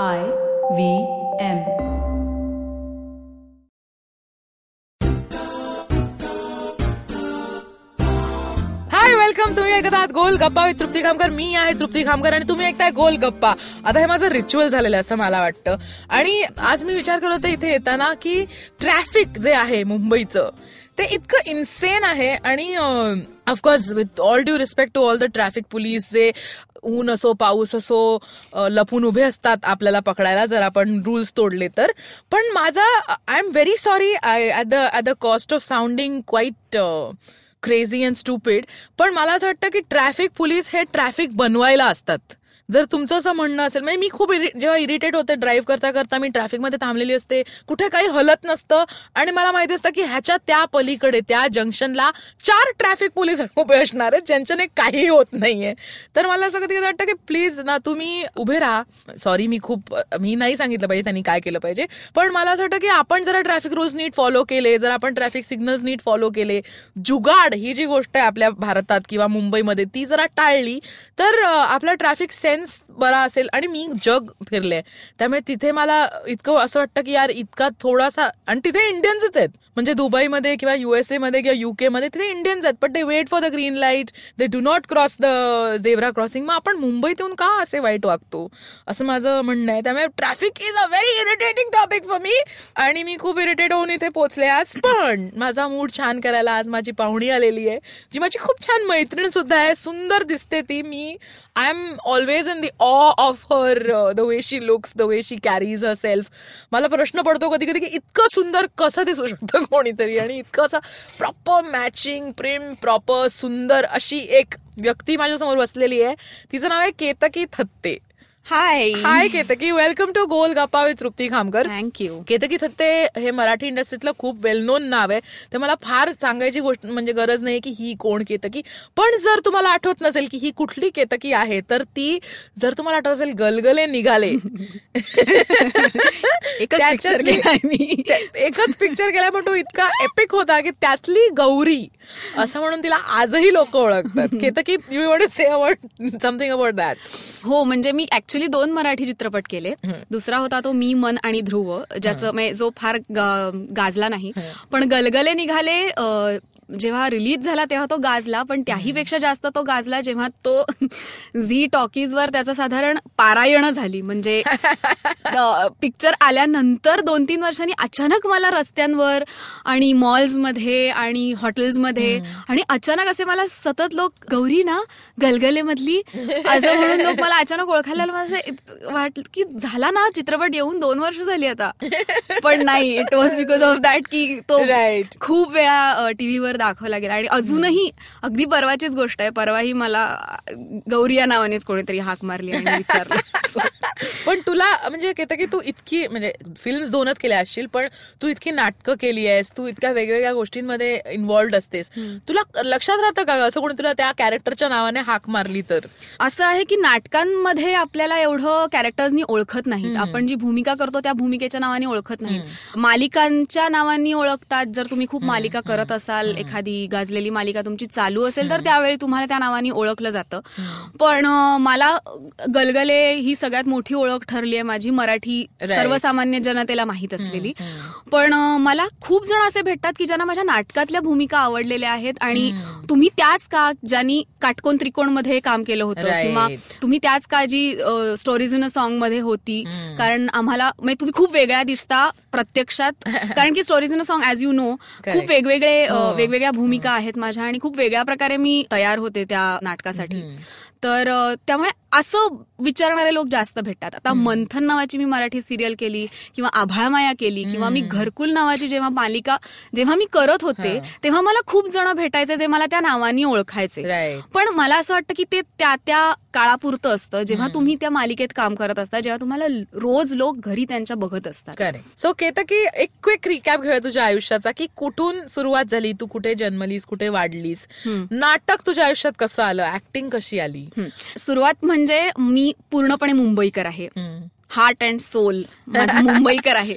I V M. Hi welcome तुम्ही ऐकत आहात गोल गप्पा विथ तृप्ती खामकर. मी आहे तृप्ती खामकर आणि तुम्ही ऐकताय गोल गप्पा. आता हे माझं रिच्युअल झालेलं असं मला वाटतं. आणि आज मी विचार करत होते इथे येताना की ट्रॅफिक जे आहे मुंबईचं ते इतकं इन्सेन आहे. आणि of course with all due respect to all the traffic police जे ऊन असो पाऊस असो लपून उभे असतात आपल्याला पकडायला जर आपण रूल्स तोडले तर. पण माझा I am very sorry I at the at the cost of sounding quite crazy and stupid पण मला असं वाटतं की ट्रॅफिक पोलीस हे ट्रॅफिक बनवायला असतात. जर तुमचं असं म्हणणं असेल म्हणजे मी खूप इरि- जेव्हा इरिटेट होते ड्राईव्ह करता करता मी ट्रॅफिकमध्ये थांबलेली असते कुठे काही हलत नसतं. आणि मला माहिती असतं की ह्याच्या त्या पलीकडे त्या जंक्शनला चार ट्रॅफिक पोलीस उभे असणार आहेत ज्यांच्याने काही होत नाहीये. तर मला असं कधी वाटतं की प्लीज ना तुम्ही उभे राहा. सॉरी मी खूप मी नाही सांगितलं पाहिजे त्यांनी काय केलं पाहिजे. पण मला असं वाटतं की आपण जरा ट्रॅफिक रूल्स नीट फॉलो केले जर आपण ट्रॅफिक सिग्नल्स नीट फॉलो केले जुगाड ही जी गोष्ट आहे आपल्या भारतात किंवा मुंबईमध्ये ती जरा टाळली तर आपला ट्रॅफिक सेन्स बरा असेल आणि मी जग फिरले. त्यामुळे तिथे मला इतकं असं वाटतं की यार इतका थोडासा आणि तिथे इंडियन्सच आहेत. म्हणजे दुबईमध्ये किंवा युएसए मध्ये किंवा युके मध्ये तिथे इंडियन्स आहेत. But they wait for the green light they do not cross the zebra crossing मग आपण मुंबईत येऊन का असे वाईट वागतो? असं माझं म्हणणं आहे. त्यामुळे traffic is a very irritating topic for me आणि मी खूप इरिटेट होऊन इथे पोहोचले आज. पण माझा मूड छान करायला आज माझी पाहुणी आलेली आहे जी माझी खूप छान मैत्रीण सुद्धा आहे. सुंदर दिसते ती मी. I am always in the awe of her the way she looks the way she carries a self मला प्रश्न पडतो कधी कधी की इतकं सुंदर कसं दिसू शकतं कोणीतरी? आणि इतकं असं प्रॉपर मॅचिंग प्रेम प्रॉपर सुंदर अशी एक व्यक्ती माझ्यासमोर बसलेली आहे. तिचं नाव आहे Ketaki Thatte. Hi hi Ketaki welcome to Gol Gappa with Trupti Khamkar thank you Ketaki Thatte हे मराठी इंडस्ट्रीतलं खूप वेल नोन नाव आहे. ते मला फार सांगायची गोष्ट म्हणजे गरज नाही की ही कोण केतकी पण जर तुम्हाला आठवत नसेल की ही कुठली केतकी आहे तर ती जर तुम्हाला आठवत असेल गलगले निघाले. एकच पिक्चर केला पण तो इतका एपिक होता की त्यातली गौरी. असं म्हणून तिला आजही लोक ओळखतात. Ketaki you say about something about that हो म्हणजे मी ऍक्च्युली दोन मराठी चित्रपट केले. दुसरा होता तो मी मन आणि ध्रुव ज्याचं म्हणजे जो फार गाजला नाही. पण गलगले निघाले जेव्हा रिलीज झाला तेव्हा तो गाजला पण त्याही पेक्षा जास्त तो गाजला जेव्हा तो झी टॉकीजवर त्याचं साधारण पारायण झाली. म्हणजे पिक्चर आल्यानंतर दोन तीन वर्षांनी अचानक मला रस्त्यांवर आणि मॉल्समध्ये आणि हॉटेल्समध्ये आणि अचानक असे मला सतत लोक गौरी ना गलगले मधली असं म्हणून लोक मला अचानक ओळखायला. मला वाटलं की झाला ना चित्रपट येऊन दोन वर्ष झाली आता. पण नाही it was because of that की तो. खूप वेळा टीव्हीवर दाखवला गेला. आणि अजूनही अगदी परवाचीच गोष्ट आहे परवाही मला गौरी या नावानेच कोणीतरी हाक मारली आणि विचारलं. पण तुला म्हणजे केतकी तू इतकी म्हणजे फिल्म्स दोनच केल्या असशील पण तू इतकी नाटकं केली आहेस तू इतक्या वेगवेगळ्या गोष्टींमध्ये इन्व्हॉल्ड असतेस. तुला लक्षात राहतं का असं कोणी तुला त्या कॅरेक्टरच्या नावाने हाक मारली तर? असं आहे की नाटकांमध्ये आपल्याला एवढं कॅरेक्टर्सनी ओळखत नाहीत. आपण जी भूमिका करतो त्या भूमिकेच्या नावाने ओळखत नाहीत. मालिकांच्या नावाने ओळखतात. जर तुम्ही खूप मालिका करत असाल एखादी गाजलेली मालिका तुमची चालू असेल तर त्यावेळी तुम्हाला त्या नावाने ओळखलं जातं. पण मला गलगले ही सगळ्यात मोठी ओळख ठरली आहे माझी. मराठी. सर्वसामान्य जनतेला माहीत असलेली. पण मला खूप जण असे भेटतात की ज्यांना माझ्या नाटकातल्या भूमिका आवडलेल्या आहेत आणि तुम्ही त्याच का ज्यांनी काटकोन त्रिकोणमध्ये काम केलं होतं. किंवा तुम्ही त्याच का जी स्टोरीज इन अ सॉन्गमध्ये होती. कारण आम्हाला म्हणजे तुम्ही खूप वेगळ्या दिसता प्रत्यक्षात. कारण की stories in a song as you know Correct. खूप वेगवेगळे हो. वेगवेगळ्या भूमिका आहेत माझ्या आणि खूप वेगळ्या प्रकारे मी तयार होते त्या नाटकासाठी. तर त्यामुळे असं विचारणारे लोक जास्त भेटतात. आता मंथन नावाची मी मराठी सिरियल केली किंवा आभाळमाया केली किंवा मी घरकुल नावाची जेव्हा मालिका जेव्हा मी करत होते तेव्हा मला खूप जण भेटायचे जे मला त्या नावानी ओळखायचे. पण मला असं वाटतं की ते त्या त्या काळापुरतं असतं. जेव्हा तुम्ही त्या मालिकेत काम करत असता जेव्हा तुम्हाला रोज लोक घरी त्यांच्या बघत असतात. सो केतकी एक क्विक रिकॅप घेऊया तुझ्या आयुष्याचा की कुठून सुरुवात झाली? तू कुठे जन्मलीस कुठे वाढलीस? नाटक तुझ्या आयुष्यात कसं आलं? ऍक्टिंग कशी आली. सुरुवात म्हणजे मी पूर्णपणे मुंबईकर आहे. हार्ट अँड सोल माझा मुंबईकर आहे.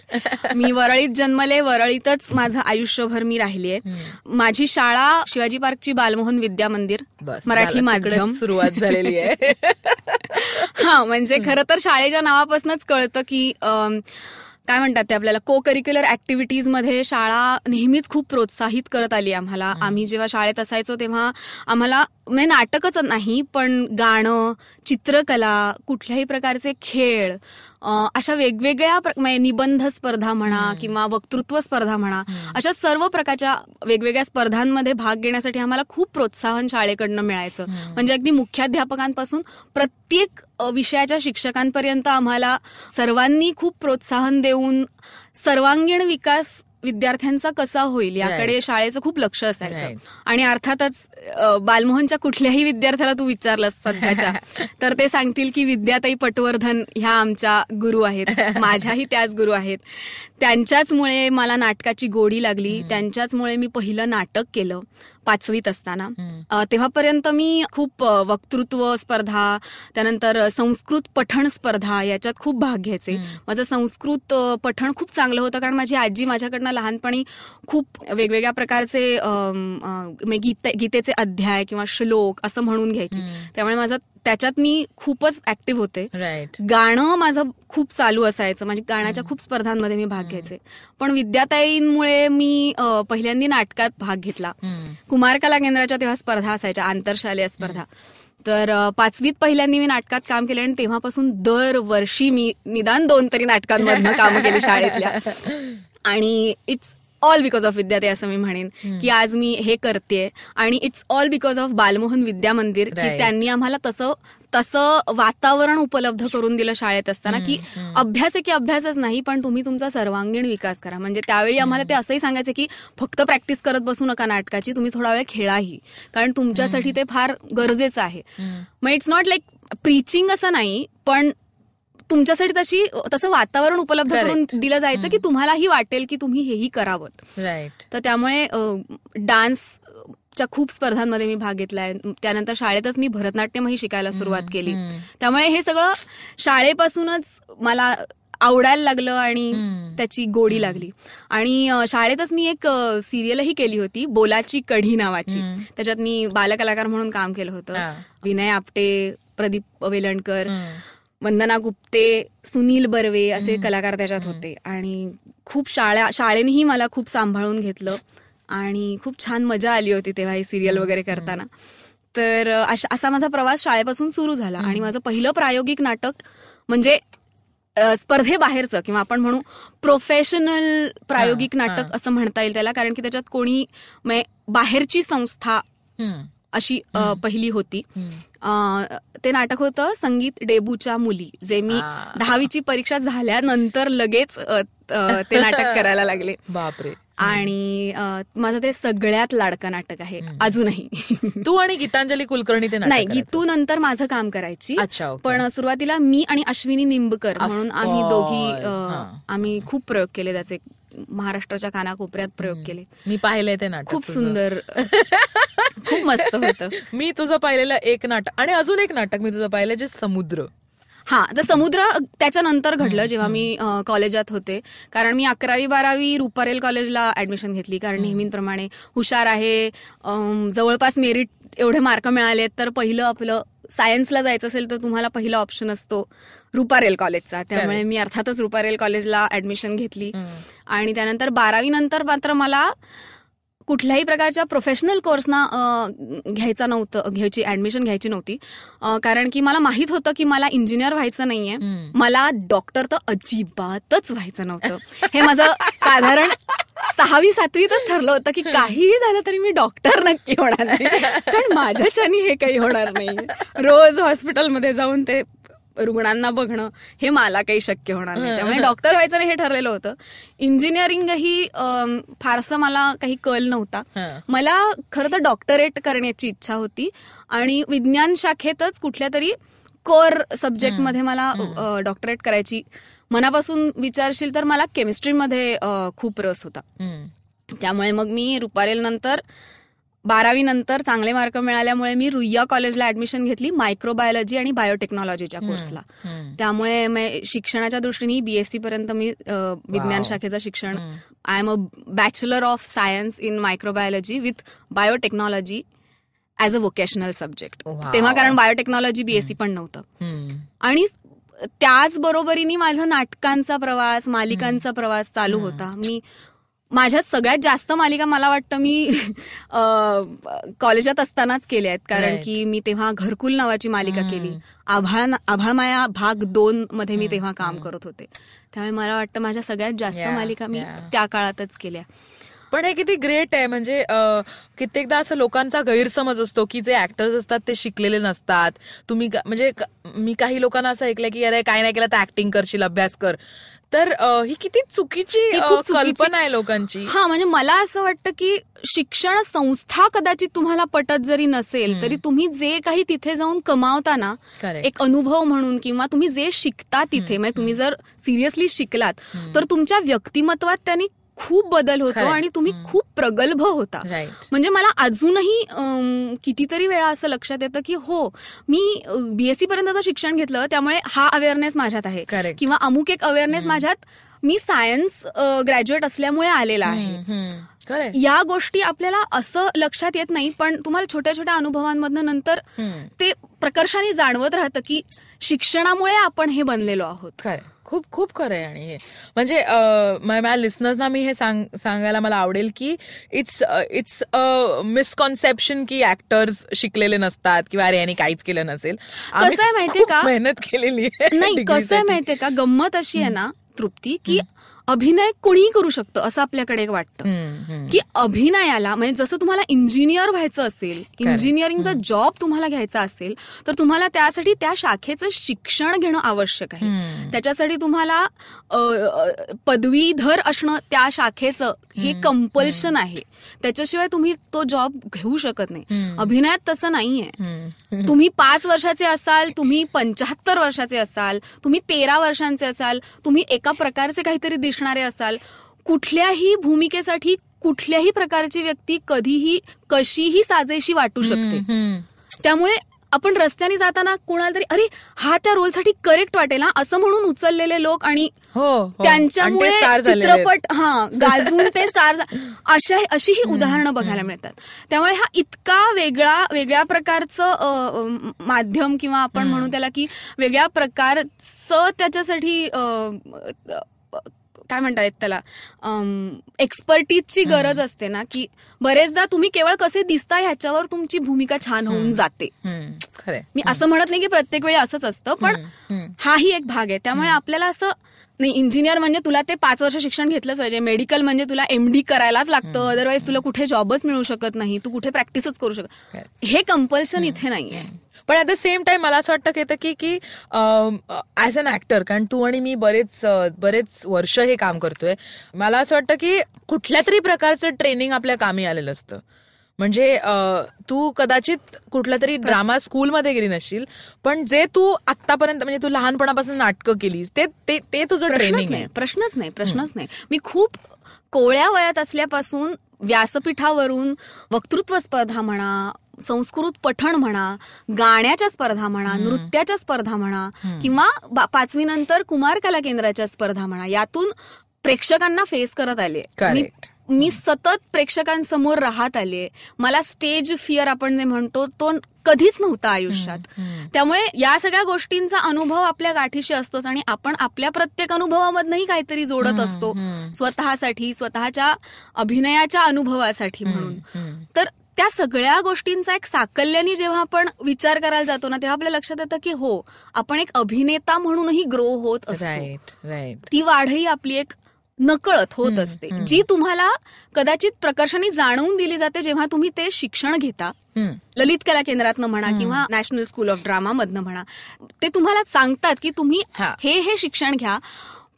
मी वरळीत जन्मले वरळीतच माझं आयुष्यभर मी राहिली आहे. माझी शाळा शिवाजी पार्कची बालमोहन विद्या मंदिर मराठी माध्यम. सुरुवात झालेली आहे. हा म्हणजे खरं तर शाळेच्या नावापासूनच कळतं की काय म्हणतात ते आपल्याला को करिक्युलर ऍक्टिव्हिटीजमध्ये शाळा नेहमीच खूप प्रोत्साहित करत आली आम्हाला. आम्ही जेव्हा शाळेत असायचो तेव्हा आम्हाला म्हणजे नाटकच नाही पण गाणं चित्रकला कुठल्याही प्रकारचे खेळ अशा वेगवेगळ्या म्हणजे निबंध स्पर्धा म्हणा किंवा वक्तृत्व स्पर्धा म्हणा अशा सर्व प्रकारच्या वेगवेगळ्या स्पर्धांमध्ये भाग घेण्यासाठी आम्हाला खूप प्रोत्साहन शाळेकडनं मिळायचं. म्हणजे अगदी मुख्याध्यापकांपासून प्रत्येक विषयाच्या शिक्षकांपर्यंत आम्हाला सर्वांनी खूप प्रोत्साहन देऊन सर्वांगीण विकास विद्यार्थ्यांचा कसा होईल याकडे शाळेचं खूप लक्ष असायचं. आणि अर्थातच बालमोहनच्या कुठल्याही विद्यार्थ्याला तू विचारलंस सध्याच्या तर ते सांगतील की विद्याताई पटवर्धन ह्या आमच्या गुरु आहेत. माझ्याही त्याच गुरु आहेत. त्यांच्याचमुळे मला नाटकाची गोडी लागली. त्यांच्याचमुळे मी पहिलं नाटक केलं. पाचवीत असताना. तेव्हापर्यंत मी खूप वक्तृत्व स्पर्धा त्यानंतर संस्कृत पठण स्पर्धा याच्यात खूप भाग घ्यायचे. माझं संस्कृत पठण खूप चांगलं होतं कारण माझी आजी माझ्याकडनं लहानपणी खूप वेगवेगळ्या प्रकारचे म्हणजे गीते गीतेचे अध्याय किंवा श्लोक असं म्हणून घ्यायची. त्यामुळे माझं त्याच्यात मी खूपच ऍक्टिव्ह होते. राईट गाणं माझं खूप चालू असायचं. म्हणजे गाण्याच्या खूप स्पर्धांमध्ये मी भाग घ्यायचे. पण विद्याताईंमुळे मी पहिल्यांदा नाटकात भाग घेतला. कुमार कला केंद्राच्या तेव्हा स्पर्धा असायच्या. आंतरशालेय स्पर्धा. तर पाचवीत पहिल्यांदा मी नाटकात काम केलं आणि तेव्हापासून दरवर्षी मी निदान दोन तरी नाटकांमधनं कामं केली शाळेतल्या. आणि इट्स ऑल बिकॉज ऑफ विद्याते असं मी म्हणेन. की आज मी हे करते आणि it's all because of Balmohan Vidya Mandir की. त्यांनी आम्हाला तसं तसं वातावरण उपलब्ध करून दिलं शाळेत असताना की अभ्यास आहे की अभ्यासच नाही पण तुम्ही तुमचा सर्वांगीण विकास करा. म्हणजे त्यावेळी आम्हाला ते असंही सांगायचं की फक्त प्रॅक्टिस करत बसू नका नाटकाची तुम्ही थोडा वेळ खेळाही. कारण तुमच्यासाठी ते फार गरजेचं आहे. मग इट्स नॉट लाईक प्रीचिंग असं नाही पण तुमच्यासाठी तशी तसं वातावरण उपलब्ध करून. दिलं जायचं की तुम्हालाही वाटेल की तुम्ही हेही करावं. राईट तर त्यामुळे डान्स च्या खूप स्पर्धांमध्ये मी भाग घेतलाय. त्यानंतर शाळेतच मी भरतनाट्यमही शिकायला सुरुवात केली. त्यामुळे हे सगळं शाळेपासूनच मला आवडायला लागलं आणि त्याची गोडी लागली. आणि शाळेतच मी एक सिरियलही केली होती बोलाची कढी नावाची. त्याच्यात मी बालकलाकार म्हणून काम केलं होतं. विनय आपटे प्रदीप वेलणकर. वंदना गुप्ते सुनील बर्वे असे कलाकार त्याच्यात होते. आणि खूप शाळा शाळेनेही मला खूप सांभाळून घेतलं. आणि खूप छान मजा आली होती तेव्हा ही सिरियल वगैरे करताना. तर असा माझा प्रवास शाळेपासून सुरू झाला. आणि माझं पहिलं प्रायोगिक नाटक म्हणजे स्पर्धेबाहेरचं किंवा आपण म्हणू प्रोफेशनल प्रायोगिक नाटक असं म्हणता येईल त्याला. कारण की त्याच्यात कोणी बाहेरची संस्था अशी पहिली होती. ते नाटक होतं संगीत डेबूच्या मुली जे मी. दहावीची परीक्षा झाल्यानंतर लगेच ते नाटक करायला लागले बापरे आणि माझं ते सगळ्यात लाडकं नाटक आहे अजूनही तू आणि गीतांजली कुलकर्णी ते नाही. गीतू नंतर माझं काम करायची. पण सुरुवातीला मी आणि अश्विनी निंबकर म्हणून आम्ही दोघी. आम्ही खूप प्रयोग केले त्याचे महाराष्ट्राच्या कानाकोपऱ्यात प्रयोग केले. मी पाहिलंय ते नाटक खूप. सुंदर. खूप मस्त होतं. मी तुझं पाहिलेलं एक नाटक आणि अजून एक नाटक मी तुझं पाहिलं जे समुद्र. हा तर समुद्र त्याच्यानंतर घडलं जेव्हा मी कॉलेजात होते. कारण मी अकरावी बारावी रुपारेल कॉलेजला ऍडमिशन घेतली. कारण नेहमीप्रमाणे हुशार आहे. जवळपास मेरिट एवढे मार्क मिळाले तर पहिलं आपलं सायन्सला जायचं असेल तर तुम्हाला पहिला ऑप्शन असतो. रुपारेल कॉलेजचा. त्यामुळे मी अर्थातच रुपारेल कॉलेजला ऍडमिशन घेतली. आणि त्यानंतर बारावी नंतर मात्र मला कुठल्याही प्रकारच्या प्रोफेशनल कोर्सना घ्यायचा नव्हतं घ्यायची ऍडमिशन घ्यायची नव्हती. कारण की मला माहीत होतं की मला इंजिनियर व्हायचं नाहीये. मला डॉक्टर तर अजिबातच व्हायचं नव्हतं. हे माझं साधारण सहावी सातवीतच ठरलं होतं की काहीही झालं तरी मी डॉक्टर नक्की होणार नाही. पण माझ्याच्यानी हे काही होणार नाही. रोज हॉस्पिटलमध्ये जाऊन ते रुग्णांना बघणं हे मला काही शक्य होणार नाही. त्यामुळे डॉक्टर व्हायचं नाही हे ठरलेलं होतं. इंजिनिअरिंगही फारसं मला काही कल नव्हता. मला खरं तर डॉक्टरेट करण्याची इच्छा होती आणि विज्ञान शाखेतच कुठल्या तरी कोर सब्जेक्टमध्ये मला डॉक्टरेट करायची मनापासून विचारशील तर मला केमिस्ट्रीमध्ये खूप रस होता. त्यामुळे मग मी रुपारेल नंतर बारावी नंतर चांगले मार्क मिळाल्यामुळे मी रुईया कॉलेजला ऍडमिशन घेतली मायक्रोबायोलॉजी आणि बायोटेक्नॉलॉजीच्या कोर्सला त्यामुळे मी शिक्षणाच्या दृष्टीने बीएससी पर्यंत मी विज्ञान शाखेचं शिक्षण. I am a bachelor of science in microbiology with biotechnology as a vocational subject. तेव्हा कारण बायोटेक्नॉलॉजी बीएससी पण नव्हतं. आणि त्याच बरोबरीने माझा नाटकांचा प्रवास मालिकांचा प्रवास चालू होता. मी माझ्या सगळ्यात जास्त मालिका मला वाटतं मी कॉलेजात असतानाच केल्या आहेत. कारण. की मी तेव्हा घरकुल नावाची मालिका केली. आभाळ आभाळमाया भाग दोन मध्ये मी तेव्हा काम करत होते. त्यामुळे मला वाटतं माझ्या सगळ्यात जास्त मालिका मी. त्या काळातच केल्या. पण हे किती ग्रेट आहे. म्हणजे कित्येकदा असं लोकांचा गैरसमज असतो की जे ऍक्टर्स असतात ते शिकलेले नसतात. तुम्ही म्हणजे मी काही लोकांना असं ऐकलंय की अरे काय नाही केलं तर ऍक्टिंग करशील अभ्यास कर. तर ही किती चुकीची ही कल्पना आहे लोकांची. हा म्हणजे मला असं वाटतं की शिक्षण संस्था कदाचित तुम्हाला पटत जरी नसेल तरी तुम्ही जे काही तिथे जाऊन कमावता ना. एक अनुभव म्हणून किंवा तुम्ही जे शिकता तिथे म्हणजे तुम्ही जर सिरियसली शिकलात तर तुमच्या व्यक्तिमत्वात त्यांनी खूप बदल होतो. आणि तुम्ही खूप प्रगल्भ होता. म्हणजे मला अजूनही कितीतरी वेळा असं लक्षात येतं की हो मी बीएससी पर्यंतचं शिक्षण घेतलं त्यामुळे हा अवेअरनेस माझ्यात आहे. किंवा अमुक एक अवेअरनेस माझ्यात मी सायन्स ग्रॅज्युएट असल्यामुळे आलेला आहे या गोष्टी आपल्याला असं लक्षात येत नाही पण तुम्हाला छोट्या छोट्या अनुभवांमधनं नंतर. ते प्रकर्षाने जाणवत राहतं की शिक्षणामुळे आपण हे बनलेलो आहोत. खरंय. खूप खूप खरं आहे आणि हे. म्हणजे माझ्या लिस्नर्सना मी हे सांग सांगायला मला आवडेल की इट्स इट्स अ मिसकॉन्सेप्शन की ऍक्टर्स शिकलेले नसतात किंवा अरे यांनी काहीच केलं नसेल. कसं आहे माहितीये का? मेहनत केलेली आहे नाही कसं आहे माहितीये का? गंमत अशी आहे ना तृप्ती की अभिनय कोणीही करू शकतं असं आपल्याकडे एक वाटतं. की अभिनयाला म्हणजे जसं तुम्हाला इंजिनियर व्हायचं असेल इंजिनिअरिंगचा जॉब तुम्हाला घ्यायचा असेल तर तुम्हाला त्यासाठी त्या शाखेचं शिक्षण घेणं आवश्यक आहे. त्याच्यासाठी तुम्हाला पदवीधर असणं त्या शाखेचं हे कंपल्शन आहे. त्याच्याशिवाय तुम्ही तो जॉब घेऊ शकत नाही अभिनयात तसं नाहीये. तुम्ही पाच वर्षाचे असाल तुम्ही पंच्याहत्तर वर्षाचे असाल तुम्ही तेरा वर्षांचे असाल तुम्ही एका प्रकारचे काहीतरी दिसणारे असाल कुठल्याही भूमिकेसाठी कुठल्याही प्रकारची व्यक्ती कधीही कशीही साजेशी वाटू शकते. त्यामुळे आपण रस्त्याने जाताना कोणाला तरी अरे हा त्या रोलसाठी करेक्ट वाटेल हा असं म्हणून उचललेले लोक आणि हो हो. त्यांच्यामुळे. चित्रपट हा गाजून ते स्टार अशा अशी ही उदाहरणं बघायला मिळतात त्यामुळे हा इतका वेगळा वेगळ्या प्रकारचं माध्यम किंवा आपण म्हणू त्याला की वेगळ्या प्रकारचं त्याच्यासाठी काय म्हणतात येत त्याला एक्सपर्टीजची गरज असते ना की बरेचदा तुम्ही केवळ कसे दिसता ह्याच्यावर तुमची भूमिका छान होऊन जाते. मी असं म्हणत नाही की प्रत्येक वेळी असंच असतं पण हाही एक भाग आहे. त्यामुळे आपल्याला असं नाही इंजिनियर म्हणजे तुला ते पाच वर्ष शिक्षण घेतलंच पाहिजे. मेडिकल म्हणजे तुला एमडी करायलाच लागतं. अदरवाईज तुला कुठे जॉबच मिळू शकत नाही. तू कुठे प्रॅक्टिसच करू शकत हे कंपल्शन इथे नाहीये. पण ऍट द सेम टाइम मला असं वाटतं की येतं की की ऍज अन ऍक्टर कारण तू आणि मी बरेच बरेच वर्ष हे काम करतोय. मला असं वाटतं की कुठल्या तरी प्रकारचं ट्रेनिंग आपल्या कामी आलेलं असतं. म्हणजे तू कदाचित कुठल्या तरी ड्रामा स्कूलमध्ये गेली नसशील पण जे तू आतापर्यंत म्हणजे तू लहानपणापासून नाटकं केलीस ते ते ते तुझं ट्रेनिंग नाही प्रश्नच नाही प्रश्नच नाही. मी खूप कोवळ्या वयात असल्यापासून व्यासपीठावरून वक्तृत्व स्पर्धा म्हणा संस्कृत पठण म्हणा गाण्याच्या स्पर्धा म्हणा नृत्याच्या स्पर्धा म्हणा किंवा पाचवी नंतर कुमार कला केंद्राच्या स्पर्धा म्हणा यातून प्रेक्षकांना फेस करत आले. मी सतत प्रेक्षकांसमोर राहत आले. मला स्टेज फिअर आपण जे म्हणतो तो कधीच नव्हता आयुष्यात. त्यामुळे या सगळ्या गोष्टींचा अनुभव आपल्या गाठीशी असतोच आणि आपण आपल्या प्रत्येक अनुभवामधनही काहीतरी जोडत असतो. स्वतःसाठी स्वतःच्या अभिनयाच्या अनुभवासाठी म्हणून. तर त्या सगळ्या गोष्टींचा एक साकल्याने जेव्हा आपण विचार करायला जातो ना तेव्हा आपल्या लक्षात येतं की हो आपण एक अभिनेता म्हणूनही ग्रो होत असतो. ती वाढही आपली एक नकळत होत असते. जी तुम्हाला कदाचित प्रकर्षाने जाणवून दिली जाते जेव्हा तुम्ही ते शिक्षण घेता ललित कला केंद्रातनं म्हणा किंवा नॅशनल स्कूल ऑफ ड्रामा मधनं म्हणा ते तुम्हाला सांगतात की तुम्ही. हे. हे शिक्षण घ्या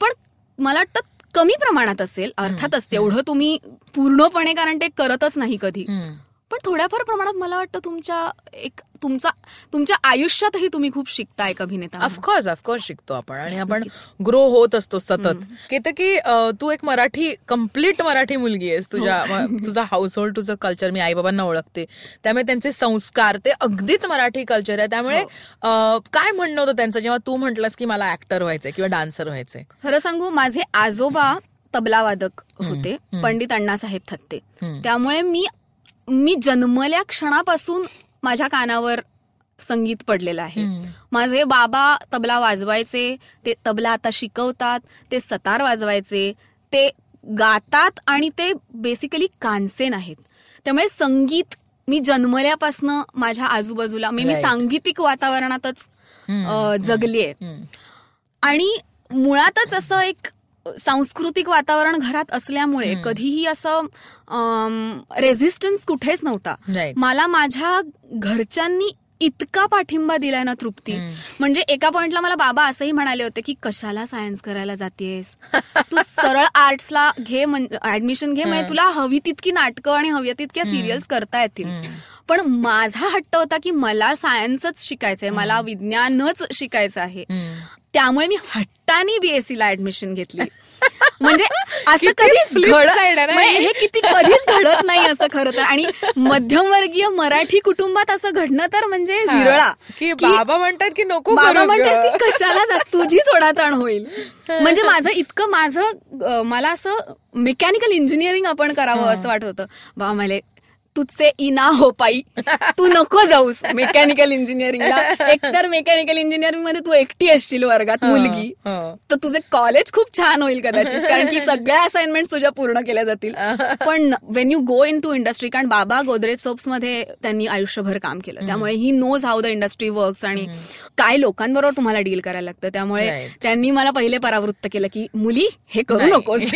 पण मला वाटतं कमी प्रमाणात असेल अर्थातच तेवढं तुम्ही पूर्णपणे कारण ते करतच नाही कधी. पण थोड्याफार प्रमाणात मला वाटतं तुमच्या एक तुमचा तुमच्या आयुष्यातही तुम्ही खूप शिकता एक अभिनेता. ऑफकोर्स ऑफकोर्स शिकतो आपण. आणि आपण. ग्रो होत असतो सतत. केतकी अं, तू एक मराठी कंप्लीट मराठी मुलगी आहेस. तुझ्या तुझा हाऊसहोल्ड तुझं कल्चर मी आई बाबांना ओळखते. त्यामुळे त्यांचे संस्कार ते अगदीच मराठी कल्चर आहे. त्यामुळे हो. काय म्हणणं होतं त्यांचं? जेव्हा तू म्हटलंस की मला ऍक्टर व्हायचंय किंवा डान्सर व्हायचंय. खरं सांगू माझे आजोबा तबलावादक होते. पंडित अण्णासाहेब थत्ते. त्यामुळे मी मी जन्मल्या क्षणापासून माझ्या कानावर संगीत पडलेलं आहे. माझे बाबा तबला वाजवायचे ते तबला आता शिकवतात ते सतार वाजवायचे ते गातात आणि ते बेसिकली कानसेन आहेत त्यामुळे संगीत मी जन्मल्यापासनं माझ्या आजूबाजूला मी मी. सांगीतिक वातावरणातच. जगलीये. आणि मुळातच असं एक सांस्कृतिक वातावरण घरात असल्यामुळे कधीही असं रेझिस्टन्स कुठेच नव्हता. मला माझ्या घरच्यांनी इतका पाठिंबा दिलाय ना तृप्ती. म्हणजे एका पॉइंटला मला बाबा असंही म्हणाले होते की कशाला सायन्स करायला जातेस? तू सरळ आर्ट्सला घे ऍडमिशन घे म्हणजे तुला हवी तितकी नाटकं आणि हवी तितक्या सिरियल्स करता येतील. पण माझा हट्ट होता की मला सायन्सच शिकायचंय मला विज्ञानच शिकायचं आहे. त्यामुळे मी हट्टाने बीएससी ला ऍडमिशन घेतली. म्हणजे असं घडत ना म्हणजे ही? किती कधीच घडत नाही असं खरं तर. आणि मध्यमवर्गीय मराठी कुटुंबात असं घडणं तर म्हणजे विरळा. की बाबा म्हणतात की नको बाबा म्हणतात. की कशाला जा तुझी सोडाताण होईल. म्हणजे माझं इतकं माझं मला असं मेकॅनिकल इंजिनिअरिंग आपण करावं असं वाटत होतं. बाबा मला तुझे इना हो पाई. तू नको जाऊस मेकॅनिकल इंजिनिअरिंगला एकतर मेकॅनिकल इंजिनिअरिंगमध्ये तू एकटी असशील वर्गात मुलगी. तर तुझे कॉलेज खूप छान होईल कदाचित कारण की सगळ्या असाइनमेंट तुझ्या पूर्ण केल्या जातील. पण when you go into industry कारण बाबा गोदरेज सोप्समध्ये त्यांनी आयुष्यभर काम केलं. त्यामुळे he knows how the industry works आणि काय लोकांबरोबर तुम्हाला डील करायला लागतं. त्यामुळे. त्यांनी मला पहिले परावृत्त केलं की मुली हे करू. नकोस.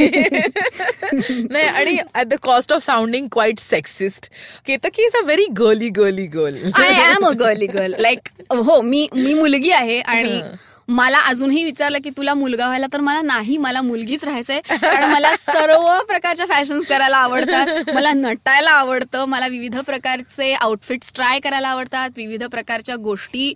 नाही आणि at the cost of sounding quite sexist Ketaki is a very girly girly girl I am a girly girl like हो मी मी मुलगी आहे आणि मला अजूनही विचारलं की तुला मुलगा व्हायला तर मला नाही मला मुलगीच राहायचंय. कारण मला सर्व प्रकारच्या फॅशन्स करायला आवडतात. मला नटायला आवडतं मला विविध प्रकारचे आउटफिट्स ट्राय करायला आवडतात विविध प्रकारच्या गोष्टी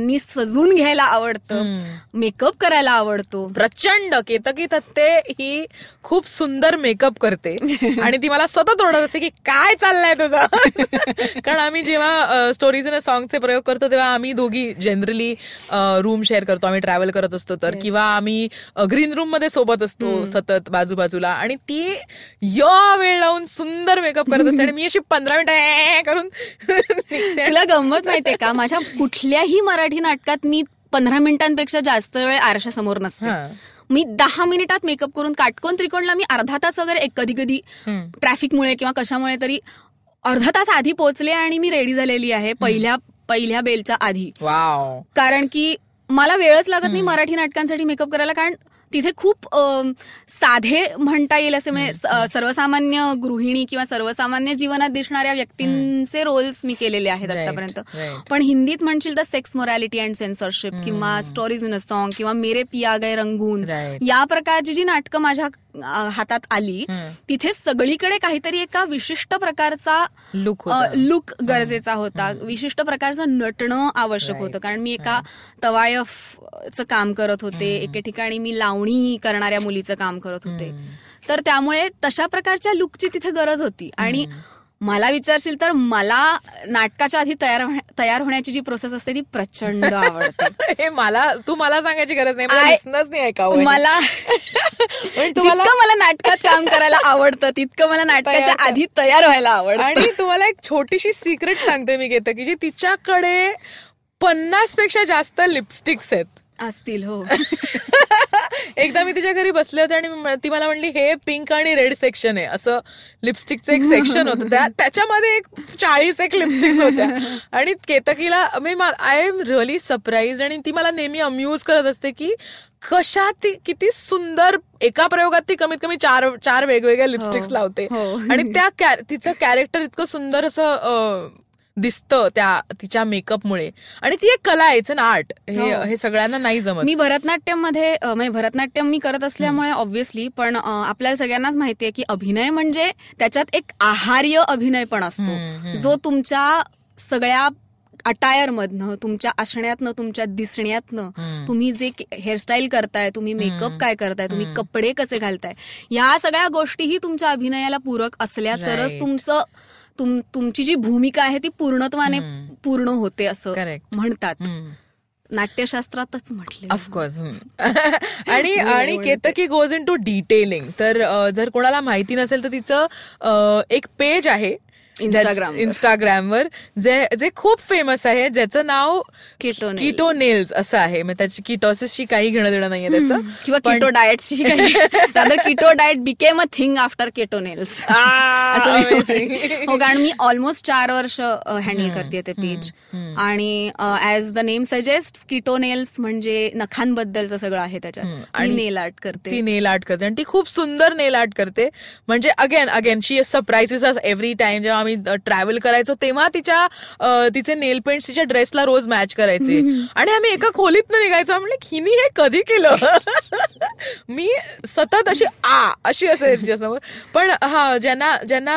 नी सजून घ्यायला आवडतं मेकअप करायला आवडतो. प्रचंड केतकी तत्ते ही खूप सुंदर मेकअप करते. आणि ती मला सतत ओरडत असते की काय चाललंय तुझं? कारण आम्ही जेव्हा स्टोरीज इन सॉंगचे प्रयोग करतो तेव्हा आम्ही दोघी जनरली रूम शेअर करतो आम्ही ट्रॅव्हल करत असतो तर. किंवा आम्ही ग्रीन रूममध्ये सोबत असतो सतत बाजूबाजूला. आणि ती या वेळ लावून सुंदर मेकअप करत असते. आणि मी अशी पंधरा मिनिटं करून. तुला गंमत माहितीये का? माझ्या कुठल्याही मराठी नाटकात मी पंधरा मिनिटांपेक्षा जास्त वेळ आरशासमोर नसते. मी दहा मिनिटात मेकअप करून काटकोन त्रिकोणला मी अर्धा तास वगैरे एक कधी कधी. ट्रॅफिकमुळे किंवा कशामुळे तरी अर्धा तास आधी पोहोचले आणि मी रेडी झालेली आहे पहिल्या पहिल्या बेलच्या आधी. कारण की मला वेळच लागत नाही मराठी नाटकांसाठी मेकअप करायला कारण तिथे खूप साधे म्हणता येईल असे म्हणजे सर्वसामान्य गृहिणी किंवा सर्वसामान्य जीवनात दिसणाऱ्या व्यक्तींचे रोल्स मी केलेले आहेत आतापर्यंत. पण हिंदीत म्हणशील तर सेक्स मोरॅलिटी अँड सेन्सरशिप किंवा स्टोरीज इन अ सॉन्ग किंवा मेरे पिया गए रंगून. या प्रकारची जी नाटकं माझ्या हातात आली. तिथे सगळीकडे काहीतरी एका विशिष्ट प्रकारचा लुक लुक गरजेचा होता. विशिष्ट प्रकारचं नटणं आवश्यक होतं. कारण मी एका तवायफचं काम करत होते. एके ठिकाणी मी लावणी करणाऱ्या मुलीचं काम करत होते. तर त्यामुळे तशा प्रकारच्या लुकची तिथे गरज होती. आणि मला विचारशील तर मला नाटकाच्या आधी तयार तयार होण्याची जी प्रोसेस असते ती प्रचंड आवडते. हे मला तू मला सांगायची गरज नाही. ऐकावं हे. मला तुम्हाला जितकं मला नाटकात काम करायला आवडतं तितकं मला नाटकाच्या आधी तयार व्हायला आवडतं. आणि तुम्हाला एक छोटीशी सिक्रेट सांगते मी घेते की जी तिच्याकडे पन्नासपेक्षा जास्त लिपस्टिक्स आहेत. असतील हो. एकदा मी तिच्या घरी बसले होते आणि ती मला म्हणली हे पिंक आणि रेड सेक्शन आहे. असं लिपस्टिकचं एक सेक्शन होतं. त्या त्याच्यामध्ये एक चाळीस एक लिपस्टिक्स होत्या. आणि केतकीला मी आय एम रिअली सरप्राईज आणि ती मला नेहमी अम्यूज करत असते की कशा ती किती सुंदर एका प्रयोगात ती कमीत कमी चार चार वेगवेगळ्या लिपस्टिक्स हो, लावते. हो. आणि त्या तिचं कॅरेक्टर इतकं सुंदर असं दिसतं त्या तिच्या मेकअपमुळे आणि ती एक कला आहे ना आर्ट हे हो. हे सगळ्यांना नाही जमत. मी भरतनाट्यममध्ये म्हणजे भरतनाट्यम मी करत असल्यामुळे ऑब्व्हियसली पण आपल्याला सगळ्यांनाच माहितीये की अभिनय म्हणजे त्याच्यात एक आहार्य अभिनय पण असतो. जो तुमच्या सगळ्या अटायर मधनं तुमच्या असण्यातनं तुमच्या दिसण्यातनं तुम्ही जे हेअरस्टाईल करताय तुम्ही मेकअप काय करताय तुम्ही कपडे कसे घालताय या सगळ्या गोष्टीही तुमच्या अभिनयाला पूरक असल्या तरच. तुमचं तुम- तुमची जी भूमिका आहे ती पूर्णत्वाने पूर्ण होते असं. म्हणतात. नाट्यशास्त्रातच म्हटले ऑफकोर्स आणि आणि Ketaki goes into detailing तर जर कोणाला माहिती नसेल तर तिचं एक पेज आहे. Instagram वर. इंस्टाग्रामवर जे जे खूप फेमस आहे ज्याचं नाव Keto nails. किटो नेल्स असं आहे. मग त्याची किटोसिसची काही घेणं देणं नाहीये त्याचं. किंवा किटो डाएटची काही keto diet became a thing after keto nails असं. हो कारण मी ऑलमोस्ट चार वर्ष हँडल करते ते पेज आणि as the name suggest keto nails म्हणजे नखांबद्दलचं सगळं आहे त्याच्यात. आणि नेल आर्ट करते. ती नेल आर्ट करते. आणि ती खूप सुंदर नेल आर्ट करते. म्हणजे again again she surprises every time जेव्हा आम्ही ट्रॅव्हल करायचो तेव्हा तिच्या तिचे नेल पेंट्स तिच्या ड्रेसला रोज मॅच करायचे. आणि आम्ही एका खोलीत निघायचो. म्हणलं हिनी हे कधी केलं? मी सतत अशी आ अशी असेल तिच्यासमोर. पण हा ज्यांना ज्यांना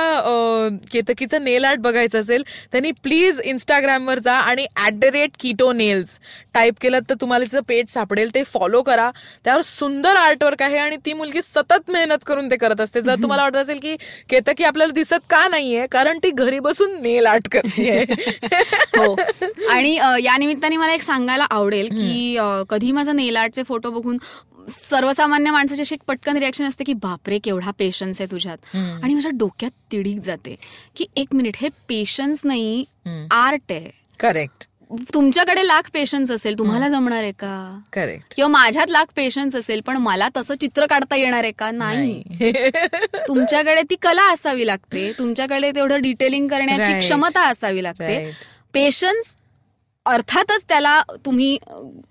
केतकीचं नेल आर्ट बघायचं असेल त्यांनी प्लीज इंस्टाग्रामवर जा आणि at the rate keto nails type केलं तर तुम्हाला तिचं पेज सापडेल. ते फॉलो करा. त्यावर सुंदर आर्टवर्क आहे आणि ती मुलगी सतत मेहनत करून ते करत असते. जर तुम्हाला वाटत असेल की केतकी आपल्याला दिसत का नाहीये कारण ती घरी बसून नेल आर्ट करते हो. आणि या निमित्ताने मला एक सांगायला आवडेल की कधी माझा नेल आर्टचे फोटो बघून सर्वसामान्य माणसाची अशी एक पटकन रिॲक्शन असते की बापरे केवढा पेशन्स आहे तुझ्यात. आणि माझ्या डोक्यात तिडीक जाते की एक मिनिट हे पेशन्स नाही आर्ट आहे. करेक्ट तुमच्याकडे लाख पेशन्स असेल तुम्हाला जमणार आहे का? करेक्ट किंवा माझ्यात लाख पेशन्स असेल पण मला तसं चित्र काढता येणार आहे का? नाही. तुमच्याकडे ती कला असावी लागते. तुमच्याकडे तेवढं डिटेलिंग करण्याची. क्षमता असावी लागते. पेशन्स अर्थातच त्याला तुम्ही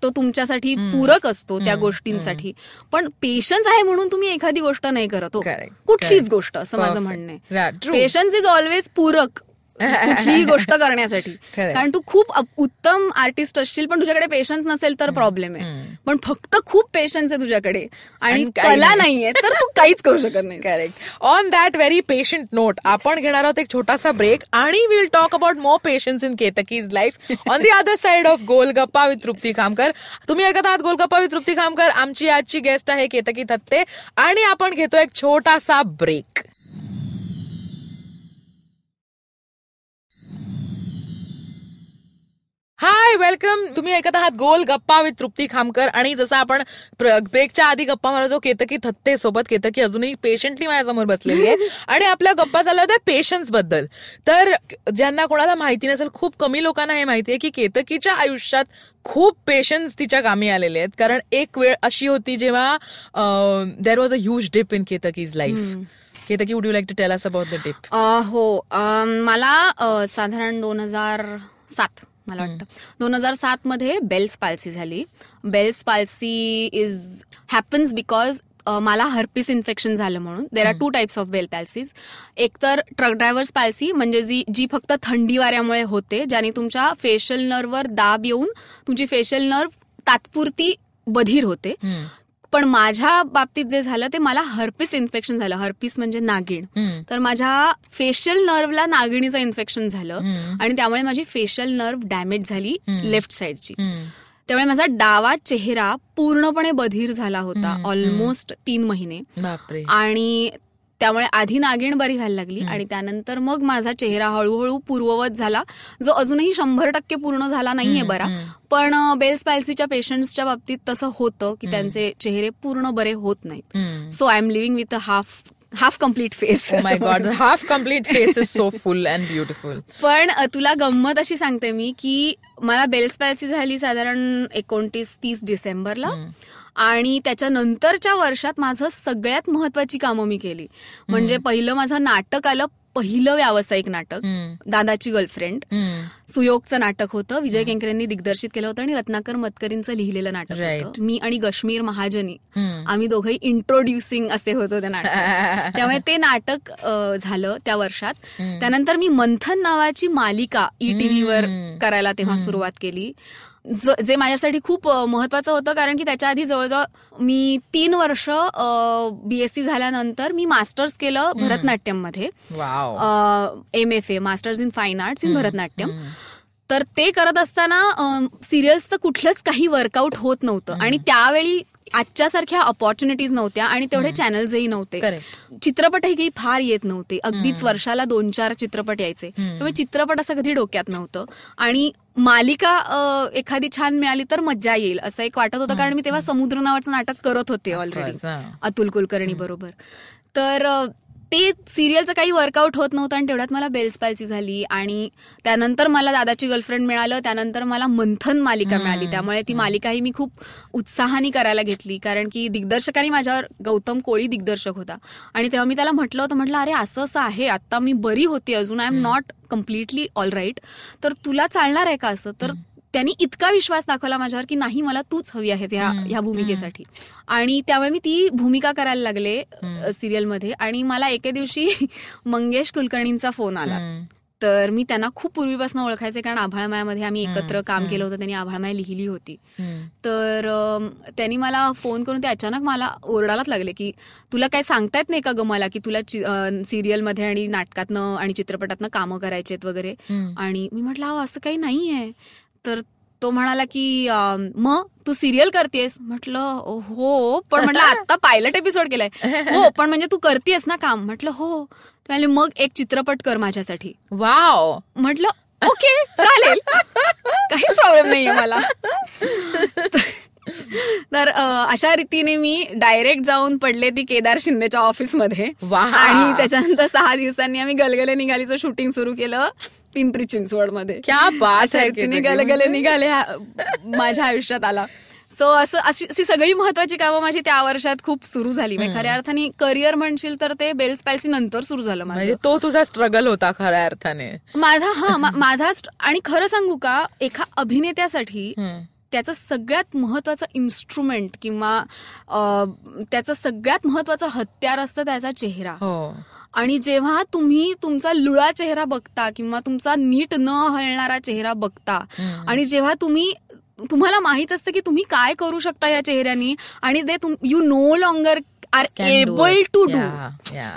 तो तुमच्यासाठी पूरक असतो त्या गोष्टींसाठी. पण पेशन्स आहे म्हणून तुम्ही एखादी गोष्ट नाही करत. हो. कुठलीच. गोष्ट असं माझं. म्हणणं. आहे. पेशन्स इज ऑलवेज पूरक. कुठलीही गोष्ट करण्यासाठी. कारण तू खूप उत्तम आर्टिस्ट असशील पण तुझ्याकडे पेशन्स नसेल तर प्रॉब्लेम आहे. पण फक्त खूप पेशन्स आहे तुझ्याकडे. आणि कला नाही. नाहीये तर तू काहीच करू शकत नाही correct on that very patient note आपण घेणार आहोत एक छोटासा ब्रेक आणि will talk about more patience in Ketaki's life on the other side of Golgappa with Trupti Khamkar तुम्ही ऐकत आहात गोलगप्पा विथ तृप्ती खामकर आमची आजची गेस्ट आहे केतकी थत्ते आणि आपण घेतो एक छोटासा ब्रेक हाय वेलकम तुम्ही ऐकत आहात गोल गप्पा विथ तृप्ती खामकर. आणि जसं आपण ब्रेकच्या आधी गप्पा मारत होतो केतकी थत्ते सोबत केतकी अजूनही पेशंटली माझ्यासमोर बसलेली आहे. आणि आपल्या गप्पा चालल्या होत्या पेशन्सबद्दल. तर ज्यांना कोणाला माहिती नसेल खूप कमी लोकांना हे माहिती आहे की केतकीच्या आयुष्यात खूप पेशन्स तिच्या कामी आलेले आहेत. कारण एक वेळ अशी होती जेव्हा there was a huge dip in Ketaki's life Ketaki would you like to tell us about the dip हो. मला साधारण दोन हजार सात मला वाटतं. दोन हजार सात मध्ये बेल्स पाल्सी झाली Bell's palsy is happens because मला हर्पिस इन्फेक्शन झालं म्हणून. There are two types of Bell palsies एक तर ट्रक ड्रायव्हर्स पॅल्सी म्हणजे जी जी फक्त थंडी वाऱ्यामुळे होते ज्याने तुमच्या फेशियल नर्ववर दाब येऊन तुमची फेशियल नर्व तात्पुरती बधीर होते. पण माझ्या बाबतीत जे झालं ते मला हर्पिस इन्फेक्शन झालं. हर्पिस म्हणजे नागिण. तर माझ्या फेशियल नर्वला नागिणीचं इन्फेक्शन झालं. आणि त्यामुळे माझी फेशियल नर्व डॅमेज झाली लेफ्ट साईडची त्यामुळे माझा डावा चेहरा पूर्णपणे बधीर झाला होता. ऑलमोस्ट तीन महिने. आणि त्यामुळे आधी नागिण बरी व्हायला लागली आणि त्यानंतर मग माझा चेहरा हळूहळू पूर्ववत झाला. जो अजूनही शंभर टक्के पूर्ण झाला नाहीये बरा. पण बेल्स पॅल्सीच्या पेशंट्सच्या बाबतीत तसं होतं की त्यांचे चेहरे पूर्ण बरे होत नाहीत. So I am living with a half half complete face my god half complete face is so full and beautiful पण तुला गंमत अशी सांगते मी की मला बेल्स पॅल्सी झाली साधारण एकोणतीस तीस डिसेंबरला. आणि त्याच्या नंतरच्या वर्षात माझं सगळ्यात महत्वाची कामं मी केली. म्हणजे पहिलं माझं नाटक आलं पहिलं व्यावसायिक नाटक दादाची गर्लफ्रेंड. सुयोगचं नाटक होतं विजय केंकरेंनी दिग्दर्शित केलं होतं आणि रत्नाकर मतकरींचं लिहिलेलं नाटक. होतं. मी आणि गश्मीर महाजनी आम्ही दोघंही इंट्रोड्युसिंग असे होतो त्या नाटक. त्यामुळे ते नाटक झालं त्या वर्षात. त्यानंतर मी मंथन नावाची मालिका ई टीव्हीवर करायला तेव्हा सुरुवात केली. ज- माझ्यासाठी खूप महत्वाचं होतं कारण की त्याच्या आधी जवळजवळ मी तीन वर्ष बीएससी झाल्यानंतर मी मास्टर्स केलं भरतनाट्यममध्ये wow. M F A masters in fine arts in Bharatanatyam. तर ते करत असताना सिरियल्सचं कुठलंच काही वर्कआउट होत नव्हतं. आणि त्यावेळी आजच्या सारख्या ऑपॉर्च्युनिटीज नव्हत्या आणि तेवढे चॅनल्सही नव्हते. चित्रपटही काही फार येत नव्हते. अगदीच वर्षाला दोन चार चित्रपट यायचे. त्यामुळे चित्रपट असं कधी डोक्यात नव्हतं. आणि मालिका एखादी छान मिळाली तर मज्जा येईल असं एक वाटत होतं. कारण मी तेव्हा समुद्र नावाचं नाटक करत होते ऑलरेडी. अतुल कुलकर्णी बरोबर. तर ते सिरियलचं काही वर्कआउट होत नव्हतं आणि तेवढ्यात मला बेल्स पालची झाली आणि त्यानंतर मला दादाची गर्लफ्रेंड मिळालं त्यानंतर मला मंथन मालिका मिळाली. त्यामुळे ती मालिकाही मी खूप उत्साहाने करायला घेतली. कारण की दिग्दर्शकाने माझ्यावर गौतम कोळी दिग्दर्शक होता. आणि तेव्हा मी त्याला म्हटलं होतं म्हटलं अरे असं असं आहे. आता मी बरी होती अजून. I am not completely all right तर तुला चालणार आहे का असं? तर त्यांनी इतका विश्वास दाखवला माझ्यावर की नाही मला तूच हवी आहेस ह्या ह्या भूमिकेसाठी. आणि त्यामुळे मी ती भूमिका करायला लागले सिरियलमध्ये. आणि मला एके दिवशी मंगेश कुलकर्णींचा फोन आला. तर मी त्यांना खूप पूर्वीपासून ओळखायचे कारण आभाळमायामध्ये आम्ही एकत्र काम केलं होतं त्यांनी आभाळमाया लिहिली होती. तर त्यांनी मला फोन करून ते अचानक मला ओरडायलाच लागले की तुला काय सांगता येत नाही का ग मला की तुला सिरियलमध्ये आणि नाटकातनं आणि चित्रपटातनं कामं करायची आहेत वगैरे आणि मी म्हटलं असं काही नाहीये. तर तो म्हणाला की मग तू सिरियल करतेस म्हटलं हो पण म्हटलं आता पायलट एपिसोड केलाय. हो पण म्हणजे तू करतेस ना काम? म्हटलं हो. मग एक चित्रपट कर माझ्यासाठी. वाव म्हटलं ओके चालेल. काहीच प्रॉब्लेम नाहीये मला. तर अशा रीतीने मी डायरेक्ट जाऊन पडले ती केदार शिंदेच्या ऑफिसमध्ये वा. आणि त्याच्यानंतर सहा दिवसांनी आम्ही गलगले निघालीचं शूटिंग सुरू केलं. पिंपरी चिंचवडमध्ये. क्या बात आहे रीतीने केतकी. गलगले निघाले माझ्या आयुष्यात आला. सो असं अशी सगळी महत्वाची कामं माझी त्या वर्षात खूप सुरू झाली. म्हणजे खऱ्या अर्थाने करिअर म्हणशील तर ते बेल्स पॅल्सी नंतर सुरू झालं माझं. म्हणजे तो तुझा स्ट्रगल होता खऱ्या अर्थाने. माझा हा माझा आणि खरं सांगू का एका अभिनेत्यासाठी. त्याचं सगळ्यात महत्वाचं इन्स्ट्रुमेंट किंवा त्याचं सगळ्यात महत्वाचं हत्यार असतं त्याचा चेहरा. हो. आणि जेव्हा तुम्ही तुमचा लुळा चेहरा बघता किंवा तुमचा नीट न हलणारा चेहरा बघता आणि जेव्हा तुम्ही तुम्हाला माहीत असतं की तुम्ही काय करू शकता या चेहऱ्यानी आणि ते you no longer are able. To do.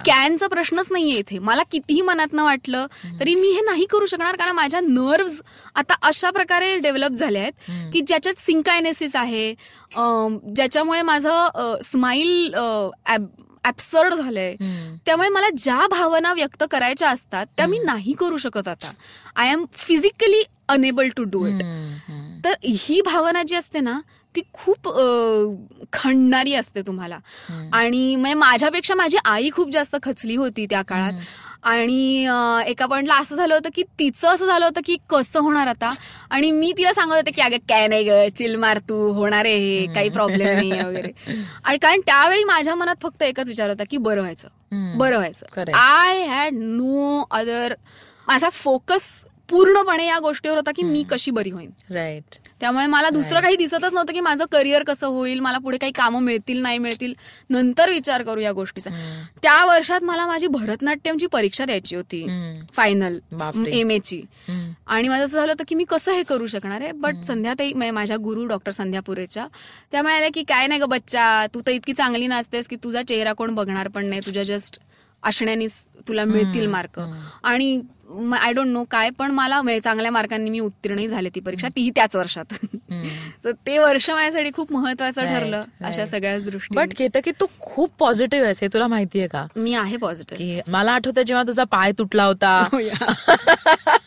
कॅनचा प्रश्नच नाहीये इथे. मला कितीही मनातनं वाटलं तरी मी हे नाही करू शकणार कारण माझ्या नर्व्स आता अशा प्रकारे डेव्हलप झाल्या आहेत की ज्याच्यात सिंकायनेसिस आहे ज्याच्यामुळे माझं स्माईल ऍब्सर्ड झालंय. त्यामुळे मला ज्या भावना व्यक्त करायच्या असतात त्या मी नाही करू शकत आता. I am physically unable to do it तर ही भावना जी असते ना ती खूप खणणारी असते तुम्हाला. आणि म्हणजे माझ्यापेक्षा माझी आई खूप जास्त खचली होती त्या काळात. आणि एका पॉइंटला असं झालं होतं की तिचं असं झालं होतं की कसं होणार आता? आणि मी तिला सांगत होते की अगं काय नाही ग चिल मार तू होणार आहे हे काही प्रॉब्लेम नाही वगैरे. आणि कारण त्यावेळी माझ्या मनात फक्त एकच विचार होता की बरं व्हायचं. बरं व्हायचं. आय हॅड नो अदर माझा फोकस पूर्णपणे या गोष्टीवर होता की मी कशी बरी होईन. राईट त्यामुळे मला दुसरं काही दिसतच नव्हतं की माझं करिअर कसं होईल मला पुढे काही कामं मिळतील नाही मिळतील. नंतर विचार करू या गोष्टीचा. त्या वर्षात मला माझी भरतनाट्यमची परीक्षा द्यायची होती. फायनल. एम ची. आणि माझं असं झालं होतं की मी कसं हे करू शकणार आहे? बट संध्याताई माझ्या गुरु डॉक्टर संध्यापुरेच्या त्या म्हणाल्या की काय नाही ग बच्चा तू तर इतकी चांगली नसतेस की तुझा चेहरा कोण बघणार पण नाही. तुझ्या जस्ट असण्यानीच तुला मिळतील मार्क. आणि आय डोंट नो काय पण मला चांगल्या मार्कांनी मी उत्तीर्णही झाले ती परीक्षा. तीही त्याच वर्षात. तर ते वर्ष माझ्यासाठी खूप महत्वाचं ठरलं. अशा सगळ्याच दृष्टी बट केतकी तू खूप पॉझिटिव्ह आहेस हे तुला माहितीये का? मी आहे पॉझिटिव्ह की मला आठवतं जेव्हा तुझा पाय तुटला होता.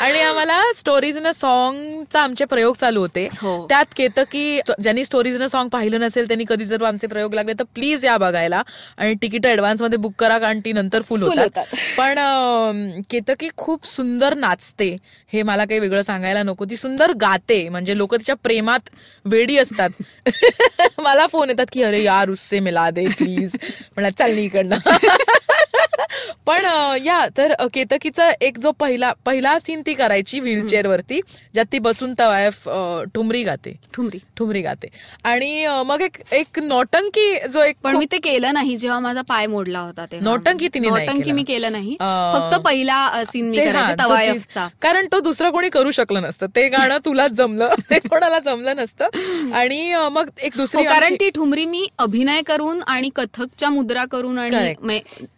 आणि आम्हाला स्टोरीज इन अ सॉंगचा आमचे प्रयोग चालू होते. हो. त्यात केतकी ज्यांनी स्टोरीज इन अ सॉंग पाहिलं नसेल त्यांनी कधी जर आमचे प्रयोग लागले तर प्लीज या बघायला. आणि तिकीटमध्ये बुक करा कारण ती नंतर फुल होतात. पण केतकी खूप सुंदर नाचते हे मला काही वेगळं सांगायला नको. ती सुंदर गाते म्हणजे लोक तिच्या प्रेमात वेडी असतात. मला फोन येतात की अरे यार उससे मिला दे प्लीज म्हणा चल नी इकडनं. पण या तर केतकीचा एक जो पहिला पहिला सीन ती करायची व्हीलचेअर वरती ज्यात ती बसून तवायफ ठुमरी गाते. ठुमरी. ठुमरी गाते. आणि मग एक एक नौटंकी जो एक पण मी ते केलं नाही जेव्हा माझा पाय मोडला होता तेव्हा. नौटंकी तिने नाही नौटंकी. मी केलं नाही. फक्त पहिला सीन मी ते तवायफचा. ती- कारण तो दुसरं कोणी करू शकलं नसतं. ते गाणं तुलाच जमलं ते कोणाला जमलं नसतं. आणि मग एक दुसरी हो, कारण ती ठुमरी मी अभिनय करून आणि कथकच्या मुद्रा करून आणि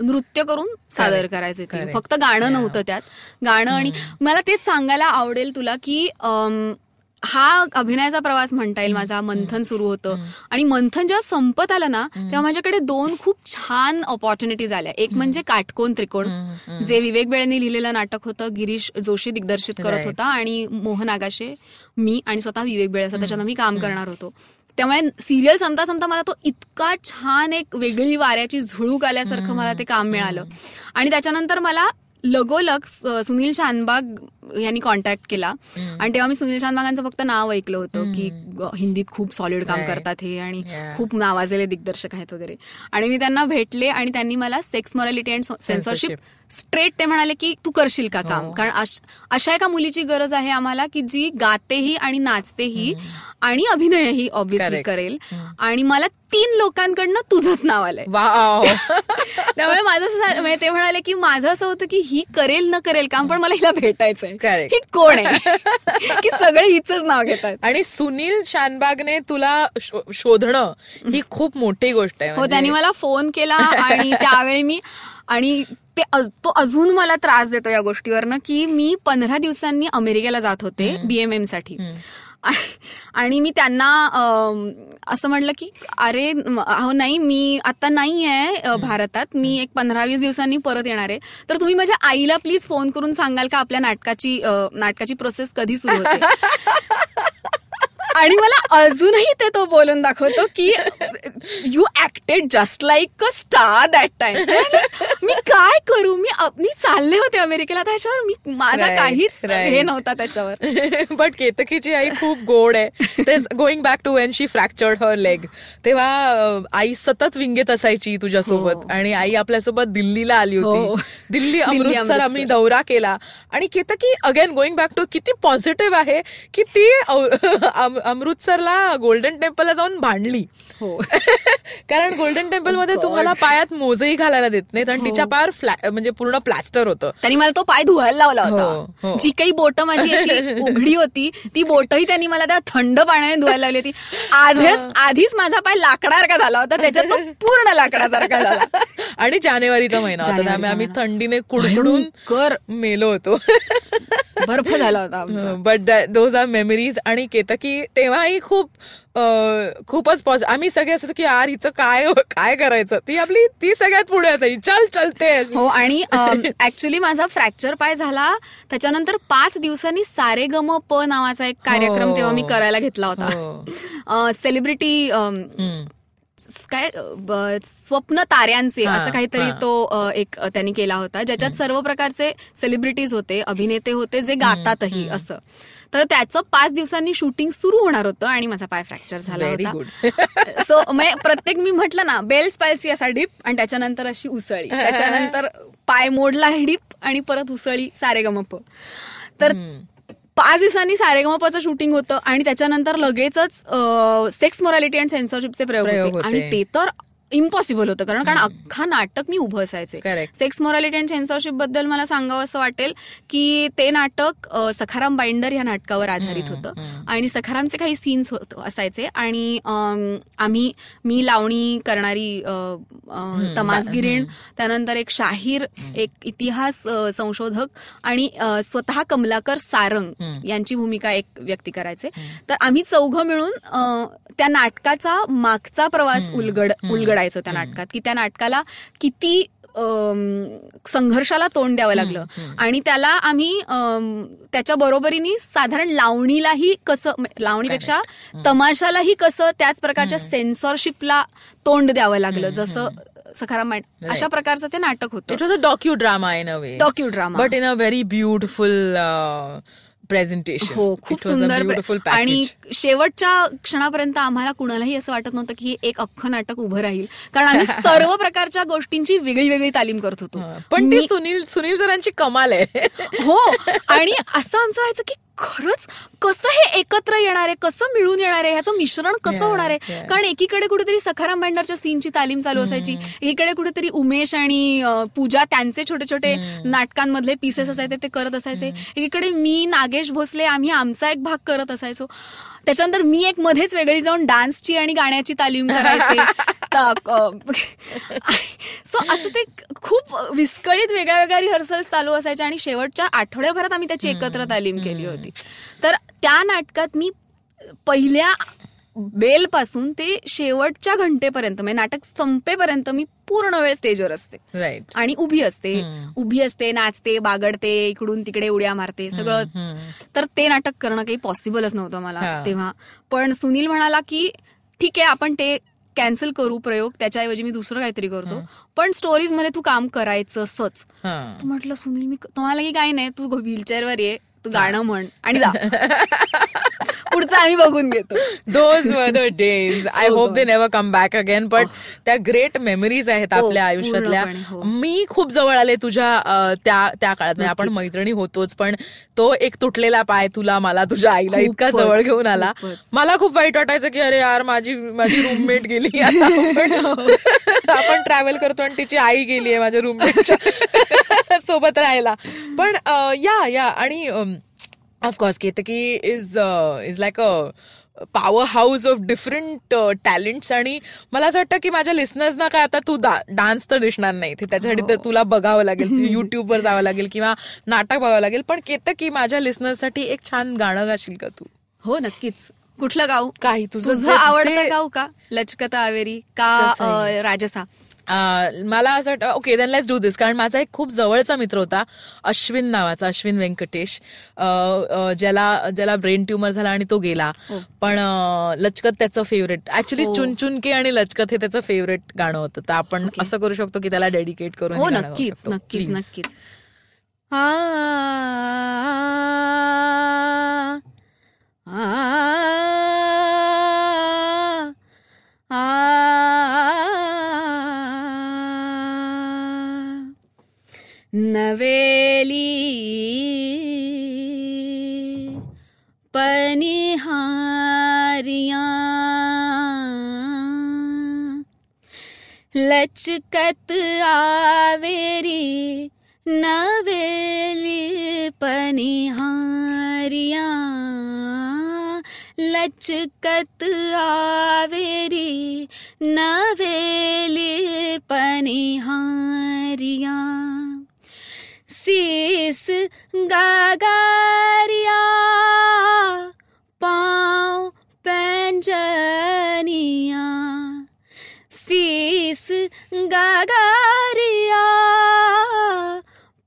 नृत्य करून सादर करायचे ते. फक्त गाणं नव्हतं त्यात. गाणं आणि मला तेच सांगायला आवडेल तुला की हा अभिनयाचा प्रवास म्हणता येईल माझा. मंथन सुरू होतं. आणि मंथन जेव्हा संपत आलं ना तेव्हा माझ्याकडे दोन खूप छान ऑपॉर्च्युनिटीज आल्या. एक म्हणजे काटकोन त्रिकोण जे विवेक बेळेंनी लिहिलेलं नाटक होतं. गिरीश जोशी दिग्दर्शित करत. होता आणि मोहन आगाशे मी आणि स्वतः विवेक बेळे असं त्याच्यानं मी काम करणार होतो. त्यामुळे सिरियल संपता संपता मला तो इतका छान एक वेगळी वाऱ्याची झुळूक आल्यासारखं मला ते काम मिळालं आणि त्याच्यानंतर मला लगोलग सुनील शानबाग यांनी कॉन्टॅक्ट केला आणि तेव्हा मी सुनील शानबागांचं फक्त नाव ऐकलं होतं की हिंदीत खूप सॉलिड काम. करतात हे आणि. खूप नावाजलेले दिग्दर्शक आहेत वगैरे आणि मी त्यांना भेटले आणि त्यांनी मला sex morality and censorship. Straight ते म्हणाले की तू करशील का काम? कारण अश- एका मुलीची गरज आहे आम्हाला की जी गातेही आणि नाचतेही आणि अभिनयही ऑब्व्हियसली Correct. करेल. आणि मला तीन लोकांकडनं तुझंच नाव आलंय. वाव त्यामुळे माझं म्हणजे ते म्हणाले की माझं असं होतं की ही करेल न करेल काम पण मला हिला भेटायचंय. ही कोण आहे? की सगळे हिच नाव घेतात. आणि सुनील शानबागने तुला शोधणं ही खूप मोठी गोष्ट आहे. हो म्हणजे. त्यांनी मला फोन केला आणि त्यावेळी मी आणि ते अज- तो अजून मला त्रास देतो या गोष्टीवरनं की मी पंधरा दिवसांनी अमेरिकेला जात होते बीएमएमसाठी. आणि- मी त्यांना असं म्हटलं की अरे अहो नाही मी आता नाही आहे भारतात. मी एक पंधरा वीस दिवसांनी परत येणार आहे. तर तुम्ही माझ्या आईला प्लीज फोन करून सांगाल का आपल्या नाटकाची नाटकाची प्रोसेस कधी सुरू होते? आणि मला अजूनही ते तो बोलून दाखवतो की you acted just like a star that time मी काय करू? मी मी चालले होते अमेरिकेला. त्याच्यावर मी माझा काहीच. हे नव्हता त्याच्यावर. बट केतकीची आई खूप गोड आहे. ते going back to when she fractured her leg तेव्हा आई सतत विंगेत असायची तुझ्यासोबत. हो. आणि आई आपल्यासोबत दिल्लीला आली हो. होती दिल्ली अमृतसर. आम्ही दौरा केला. आणि Ketaki again going back to किती पॉझिटिव्ह आहे की ती अमृतसरला गोल्डन टेम्पलला जाऊन भांडली. हो. कारण गोल्डन टेम्पलमध्ये God. तुम्हाला पायात मोजही घालायला देत नाहीत आणि हो. तिच्या पायावर फ्लॅ म्हणजे पूर्ण प्लास्टर होतं. त्यांनी मला तो पाय धुवायला लावला हो, होता. हो. जी काही बोट माझी अशी उघडी होती ती बोटही त्यांनी मला त्या थंड पाण्याने धुवायला लावली होती. आजच आधीच माझा पाय लाकडासारखा झाला होता त्याच्यात तो पूर्ण लाकडासारखा झाला. आणि जानेवारीचा महिना होता त्यामुळे आम्ही. थंडीने कुडकुडून कर मेलो होतो. बर्फ झाला होता आमचा बट दोज आर मेमरीज आणि केतकी तेव्हाही खूप खूपच पॉझ आम्ही सगळे असतो की यार हिचं काय काय करायचं ती आपली ती सगळ्यात पुढे असायची चल चलते. हो आणि ऍक्च्युली माझा फ्रॅक्चर पाय झाला त्याच्यानंतर पाच दिवसांनी सारे गम प नावाचा एक कार्यक्रम हो. तेव्हा मी करायला घेतला हो. होता सेलिब्रिटी हम्म. काय स्वप्न ताऱ्यांचे असं काहीतरी. तो एक त्यांनी केला होता ज्याच्यात सर्व प्रकारचे सेलिब्रिटीज होते अभिनेते होते जे गातातही असं. तर त्याचं पाच दिवसांनी शूटिंग सुरू होणार होतं आणि माझा पाय फ्रॅक्चर झाला होता. सो म्हणजे प्रत्येक मी म्हटलं ना बेल स्पायसी असा डीप आणि त्याच्यानंतर अशी उसळी. त्याच्यानंतर पाय मोडला हे डीप आणि परत उसळी सारेगमप. तर पाच दिवसांनी सारेगमपचं शूटिंग होतं आणि त्याच्यानंतर लगेचच सेक्स मोरॅलिटी अँड सेन्सॉरशिपचे प्रयोग होते आणि. ते तर इम्पॉसिबल होतं. कारण कारण अख्खा नाटक मी उभं असायचे. सेक्स मोरॅलिटी अँड सेन्सॉरशिपबद्दल मला सांगावं असं वाटेल की ते नाटक सखाराम बाइंडर या नाटकावर आधारित होतं. आणि सखारामचे काही सीन्स होत असायचे. आणि आम्ही मी लावणी करणारी अ, अ, तमास गिरीण त्यानंतर एक शाहीर एक इतिहास संशोधक आणि स्वतः कमलाकर सारंग यांची भूमिका एक व्यक्ती करायचे. तर आम्ही चौघं मिळून त्या नाटकाचा मागचा प्रवास उलगड उलगडायचो त्या नाटकात की त्या नाटकाला किती संघर्षाला तोंड द्यावं लागलं. आणि त्याला आम्ही त्याच्या बरोबरीने साधारण लावणीलाही कसं लावणीपेक्षा तमाशालाही कसं त्याच प्रकारच्या सेन्सॉरशिपला तोंड द्यावं लागलं. जसं सखाराम अशा प्रकारचं ते नाटक होतं. It was a docu drama in a way docu drama but in a very beautiful presentation हो खूप सुंदर आणि शेवटच्या क्षणापर्यंत आम्हाला कुणालाही असं वाटत नव्हतं की हे एक अख्खं नाटक उभं राहील. कारण आम्ही सर्व प्रकारच्या गोष्टींची वेगळी वेगळी तालीम करत होतो. पण ती सुनील सुनील सरांची कमाल आहे. हो आणि असं आमचं व्हायचं की खरंच कसं हे एकत्र येणार आहे कसं मिळून येणार आहे ह्याचं मिश्रण कसं Yeah, होणार आहे? yeah. कारण एकीकडे कुठेतरी सखाराम बँडरच्या सीनची तालीम चालू असायची एकीकडे कुठेतरी उमेश आणि पूजा त्यांचे छोटे छोटे नाटकांमधले पीसेस असायचे ते करत असायचे. एकीकडे मी नागेश भोसले आम्ही आमचा एक भाग करत असायचो. त्याच्यानंतर मी एक मध्येच वेगळी जाऊन डान्सची आणि गाण्याची तालीम करायचे. सो असं ते खूप विस्कळीत वेगळ्या वेगळ्या रिहर्सल्स चालू असायच्या आणि शेवटच्या आठवड्याभरात आम्ही त्याची एकत्र तालीम केली होती. तर त्या नाटकात मी पहिल्या बेल पासून ते शेवटच्या घंटेपर्यंत म्हणजे नाटक संपेपर्यंत मी पूर्ण वेळ स्टेजवर असते. राईट आणि उभी असते. उभी असते नाचते बागडते इकडून तिकडे उड्या मारते सगळं. तर ते नाटक करणं काही पॉसिबलच नव्हतं मला. तेव्हा. पण सुनील म्हणाला की ठीक आहे आपण ते कॅन्सल करू प्रयोग त्याच्याऐवजी मी दुसरं काहीतरी करतो. पण स्टोरीजमध्ये तू काम करायचंच म्हटलं सुनील मी तुम्हाला की काही नाही तू व्हीलचेअरवर ये तू गाणं म्हण आणि जा. पुढचं आम्ही बघून घेतो. Those were the days I hope. They never come back again but त्या ग्रेट मेमरीज आहेत हो, आपल्या आयुष्यातल्या. हो. मी खूप जवळ आले तुझ्या त्या त्या काळात. म्हणजे आपण. मैत्रिणी होतोच पण तो एक तुटलेला पाय तुला मला तुझ्या आईला इतका जवळ घेऊन आला. मला खूप वाईट वाटायचं की अरे यार माझी माझी रूममेट गेली. आपण- ट्रॅव्हल करतो आणि तिची आई गेली आहे माझ्या रूममेटच्या सोबत राहायला. पण या या. आणि of course Ketaki is is like a power house of different talents आणि मला असं वाटतं की माझ्या लिस्नर्सना काय आता तू डान्स तर दिसणार नाही. ते त्याच्यासाठी तर तुला बघावं लागेल युट्यूबवर जावं लागेल किंवा नाटक बघावं लागेल. पण केतकी माझ्या लिस्नर्ससाठी एक छान गाणं गाशील का तू? हो नक्कीच. कुठलं गाऊ? काही तुझं आवडतं गाऊ का? लचकता आवेरी का राजसा? मला असं वाटतं okay then let's do this कारण माझा एक खूप जवळचा मित्र होता अश्विन नावाचा अश्विन व्यंकटेश ज्याला ज्याला ब्रेन ट्युमर झाला आणि तो गेला पण लचकत त्याचं फेवरेट ऍक्च्युली हो. चुनचुनके आणि लचकत हे त्याचं फेवरेट गाणं होतं तर आपण असं करू शकतो की त्याला डेडिकेट करून हो हे नक्कीच. नक्कीच. नक्कीच आ, लचकत आवेरी नवेली पनिहारिया। लचकत आवेरी नवेली पनिहारिया। शीस गागारिया गागारिया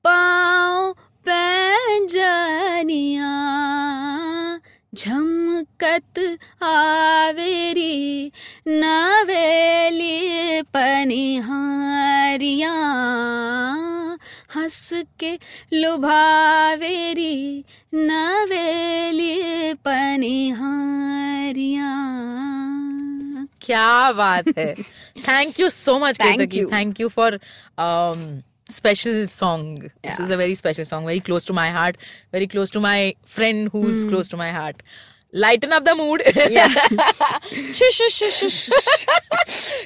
पाँव पैंजनिया झमकत आवेरी नवेली पनिहारिया हंस के लुभावेरी नवेली पनिहारिया। क्या बात है। Thank you so much. Thank you for special song this is a very special song very close to my heart very close to my friend who is close to my heart lighten up the mood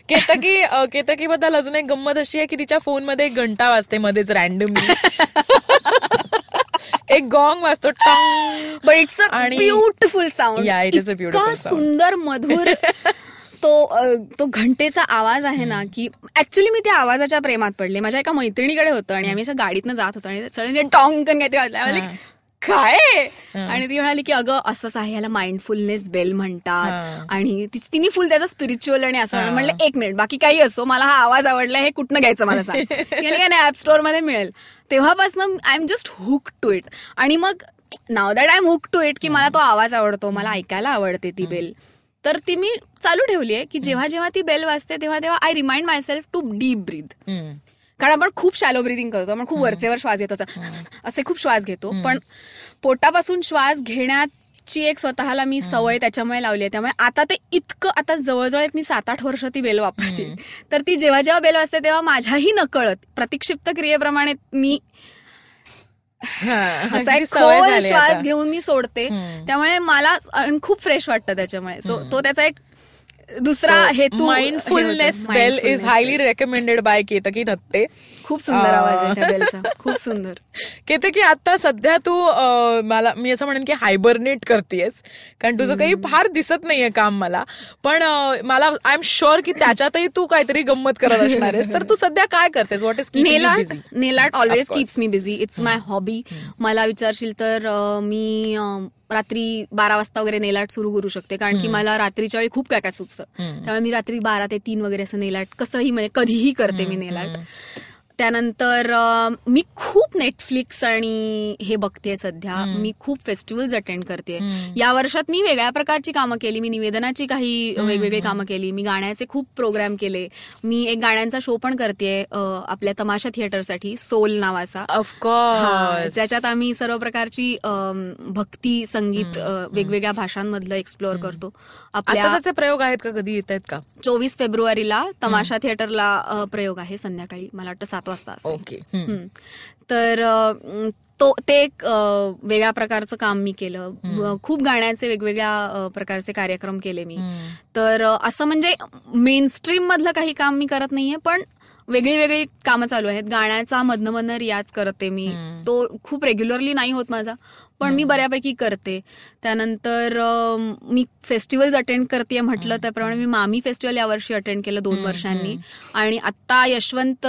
Ketaki uh, Ketaki बद्दल अजून एक गंमत अशी आहे की तिच्या फोनमध्ये एक घंटा वाजते मध्येच रॅन्डमली एक गॉंग वाजतो tong. But it's a beautiful sound it is a beautiful sound. सुंदर मधुर तो तो घंटेचा आवाज आहे ना की ऍक्च्युली मी त्या आवाजाच्या प्रेमात पडले. माझ्या एका मैत्रिणीकडे होतं आणि आम्ही अशा गाडीतनं जात होतो आणि सडनली टॉंग कन काहीतरी वाजलं. काय? आणि ती म्हणाली की अगं असंच आहे याला माइंडफुलनेस बेल म्हणतात. आणि तिने फुल त्याचा स्पिरिच्युअल आणि असं म्हणलं एक मिनिट बाकी काही असो मला हा आवाज आवडला हे कुठनं घ्यायचं मला सांग. काय नाही ऍप स्टोअरमध्ये मिळेल. तेव्हापासून I am just hook to it आणि मग now that I am hook to it की मला तो आवाज आवडतो मला ऐकायला आवडते ती बेल तर ती मी चालू ठेवली आहे की जेव्हा जेव्हा ती बेल वाजते तेव्हा तेव्हा I remind my self to deep breath कारण आपण खूप शॅलो ब्रिदिंग करतो आपण खूप वरचेवर श्वास घेतो असं. असे खूप श्वास घेतो. पण पोटापासून श्वास घेण्याची एक स्वतःला मी सवय त्याच्यामुळे लावली आहे. त्यामुळे आता ते इतकं आता जवळजवळ एक मी सात आठ वर्ष ती बेल वापरते. तर ती जेव्हा जेव्हा बेल वाजते तेव्हा माझ्याही नकळत प्रतिक्षिप्त क्रियेप्रमाणे मी असा एक खोल श्वास घेऊन मी सोडते. त्यामुळे मला खूप फ्रेश वाटतं त्याच्यामुळे. सो तो त्याचा एक दुसरा हेतू माइंडफुलनेस हे bell is highly. Recommended by Ketaki Datte. खूप सुंदर आवाज आहे खूप सुंदर. केतकी आता सध्या तू मला मी असं म्हणेन की हायबरनेट करतेयस. कारण तुझं काही फार दिसत नाहीये काम मला. पण मला आय एम शुअर की त्याच्यातही तू काहीतरी गंमत करत असणार आहेस. तर तू सध्या काय करतेस? What is nail art nail art always. Keeps me busy it's my hobby मला विचारशील तर मी रात्री बारा वाजता वगैरे नेल आर्ट सुरू करू शकते कारण की मला रात्रीच्या वेळी खूप काय काय सुचतं त्यामुळे मी रात्री बारा ते तीन वगैरे असं नेल आर्ट कसंही म्हणजे कधीही करते मी नेल आर्ट त्यानंतर मी खूप नेटफ्लिक्स आणि हे बघते सध्या. मी खूप फेस्टिवल्स अटेंड करते या वर्षात मी वेगळ्या प्रकारची कामं केली. मी निवेदनाची काही वेगवेगळी कामं केली. मी गाण्याचे खूप प्रोग्राम केले. मी एक गाण्यांचा शो पण करते आपल्या तमाशा थिएटरसाठी सोल नावाचा. ऑफकोर्स ज्याच्यात आम्ही सर्व प्रकारची भक्ती संगीत वेगवेगळ्या भाषांमधलं एक्सप्लोअर करतो. आता आपल्या त्याचे प्रयोग आहेत का? कधी येत आहेत का? चोवीस फेब्रुवारीला तमाशा थिएटरला प्रयोग आहे संध्याकाळी. मला वाटतं सात वाजता असेल. ओके. तर तो ते एक वेगळ्या प्रकारचं काम मी केलं. खूप गाण्याचे वेगवेगळ्या प्रकारचे कार्यक्रम केले मी. तर असं म्हणजे मेन स्ट्रीम मधलं काही काम मी करत नाहीये पण वेगळी वेगळी कामं चालू आहेत. गाण्याचा मधनं मधनं रियाज करते मी. तो खूप रेग्युलरली नाही होत माझा. पण मी बऱ्यापैकी करते. त्यानंतर मी फेस्टिवल्स अटेंड करते म्हटलं त्याप्रमाणे मी मामी फेस्टिवल यावर्षी अटेंड केलं दोन वर्षांनी. आणि आत्ता यशवंत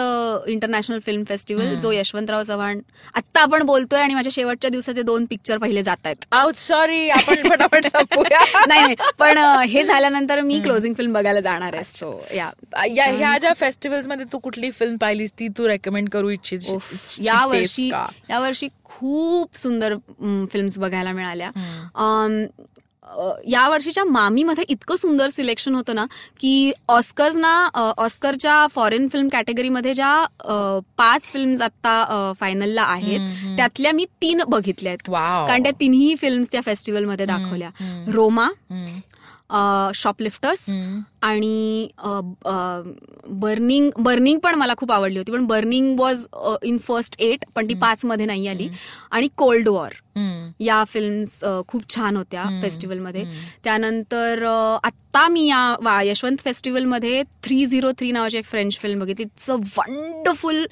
इंटरनॅशनल फिल्म फेस्टिवल जो यशवंतराव चव्हाण आत्ता आपण बोलतोय आणि माझ्या शेवटच्या दिवसाचे दोन पिक्चर पहिले जात आहेत सॉरी आपण फटाफट नाही नाही पण हे झाल्यानंतर मी क्लोजिंग फिल्म बघायला जाणार आहे. सो या ह्या ज्या फेस्टिवल्समध्ये तू कुठली फिल्म पाहिलीस ती तू रेकमेंड करू इच्छित या वर्षी या वर्षी खूप सुंदर फिल्म्स बघायला मिळाल्या. या वर्षीच्या मामीमध्ये इतकं सुंदर सिलेक्शन होतं ना की ऑस्कर्सना ऑस्करच्या फॉरेन फिल्म कॅटेगरीमध्ये ज्या पाच फिल्म्स आता फायनलला आहेत त्यातल्या मी तीन बघितल्या आहेत. वाव. कारण त्या तिन्ही फिल्म्स त्या फेस्टिवलमध्ये दाखवल्या. रोमा शॉपलिफ्टर्स आणि बर्निंग बर्निंग पण मला खूप आवडली होती पण burning was in first eight पण ती पाच मध्ये नाही आली. आणि कोल्ड वॉर या फिल्म्स खूप छान होत्या फेस्टिवलमध्ये त्यानंतर आत्ता मी या यशवंत फेस्टिवलमध्ये थ्री झिरो थ्री नावाची एक फ्रेंच फिल्म बघितली. It's a wonderful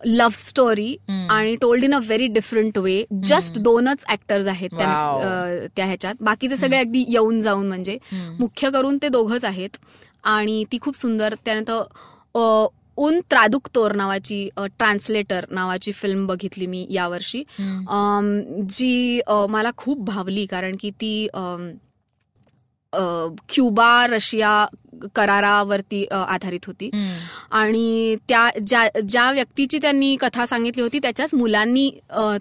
love story आणि told in a very different way just दोनच ऍक्टर्स आहेत त्या ह्याच्यात. बाकीचे सगळे अगदी येऊन जाऊन म्हणजे. मुख्य करून ते दोघच आहेत. आणि ती खूप सुंदर त्यानंतर उन त्रादुक्तोर नावाची ट्रान्सलेटर नावाची फिल्म बघितली मी यावर्षी. जी मला खूप भावली कारण की ती क्युबा रशिया करारावरती आधारित होती. आणि त्या ज्या ज्या व्यक्तीची त्यांनी कथा सांगितली होती त्याच्याच मुलांनी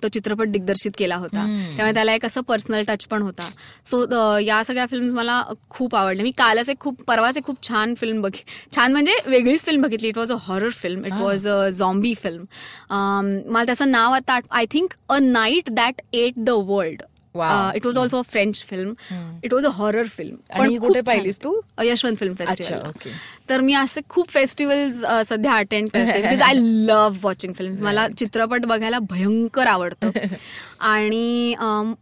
तो चित्रपट दिग्दर्शित केला होता. त्यामुळे त्याला एक असं पर्सनल टच पण होता. सो या सगळ्या फिल्म्स मला खूप आवडल्या. मी कालच एक खूप परवाच एक खूप छान फिल्म बघ छान म्हणजे वेगळीच फिल्म बघितली. It was a horror film it was a zombie film मला त्याचं नाव आता I think a night that ate the world. It was also French film it was a horror film ही कुठे पाहिलीस तू? Yashwant film festival. तर मी असे खूप फेस्टिवल्स सध्या अटेंड करते. Because I love watching film मला चित्रपट बघायला भयंकर आवडतं. आणि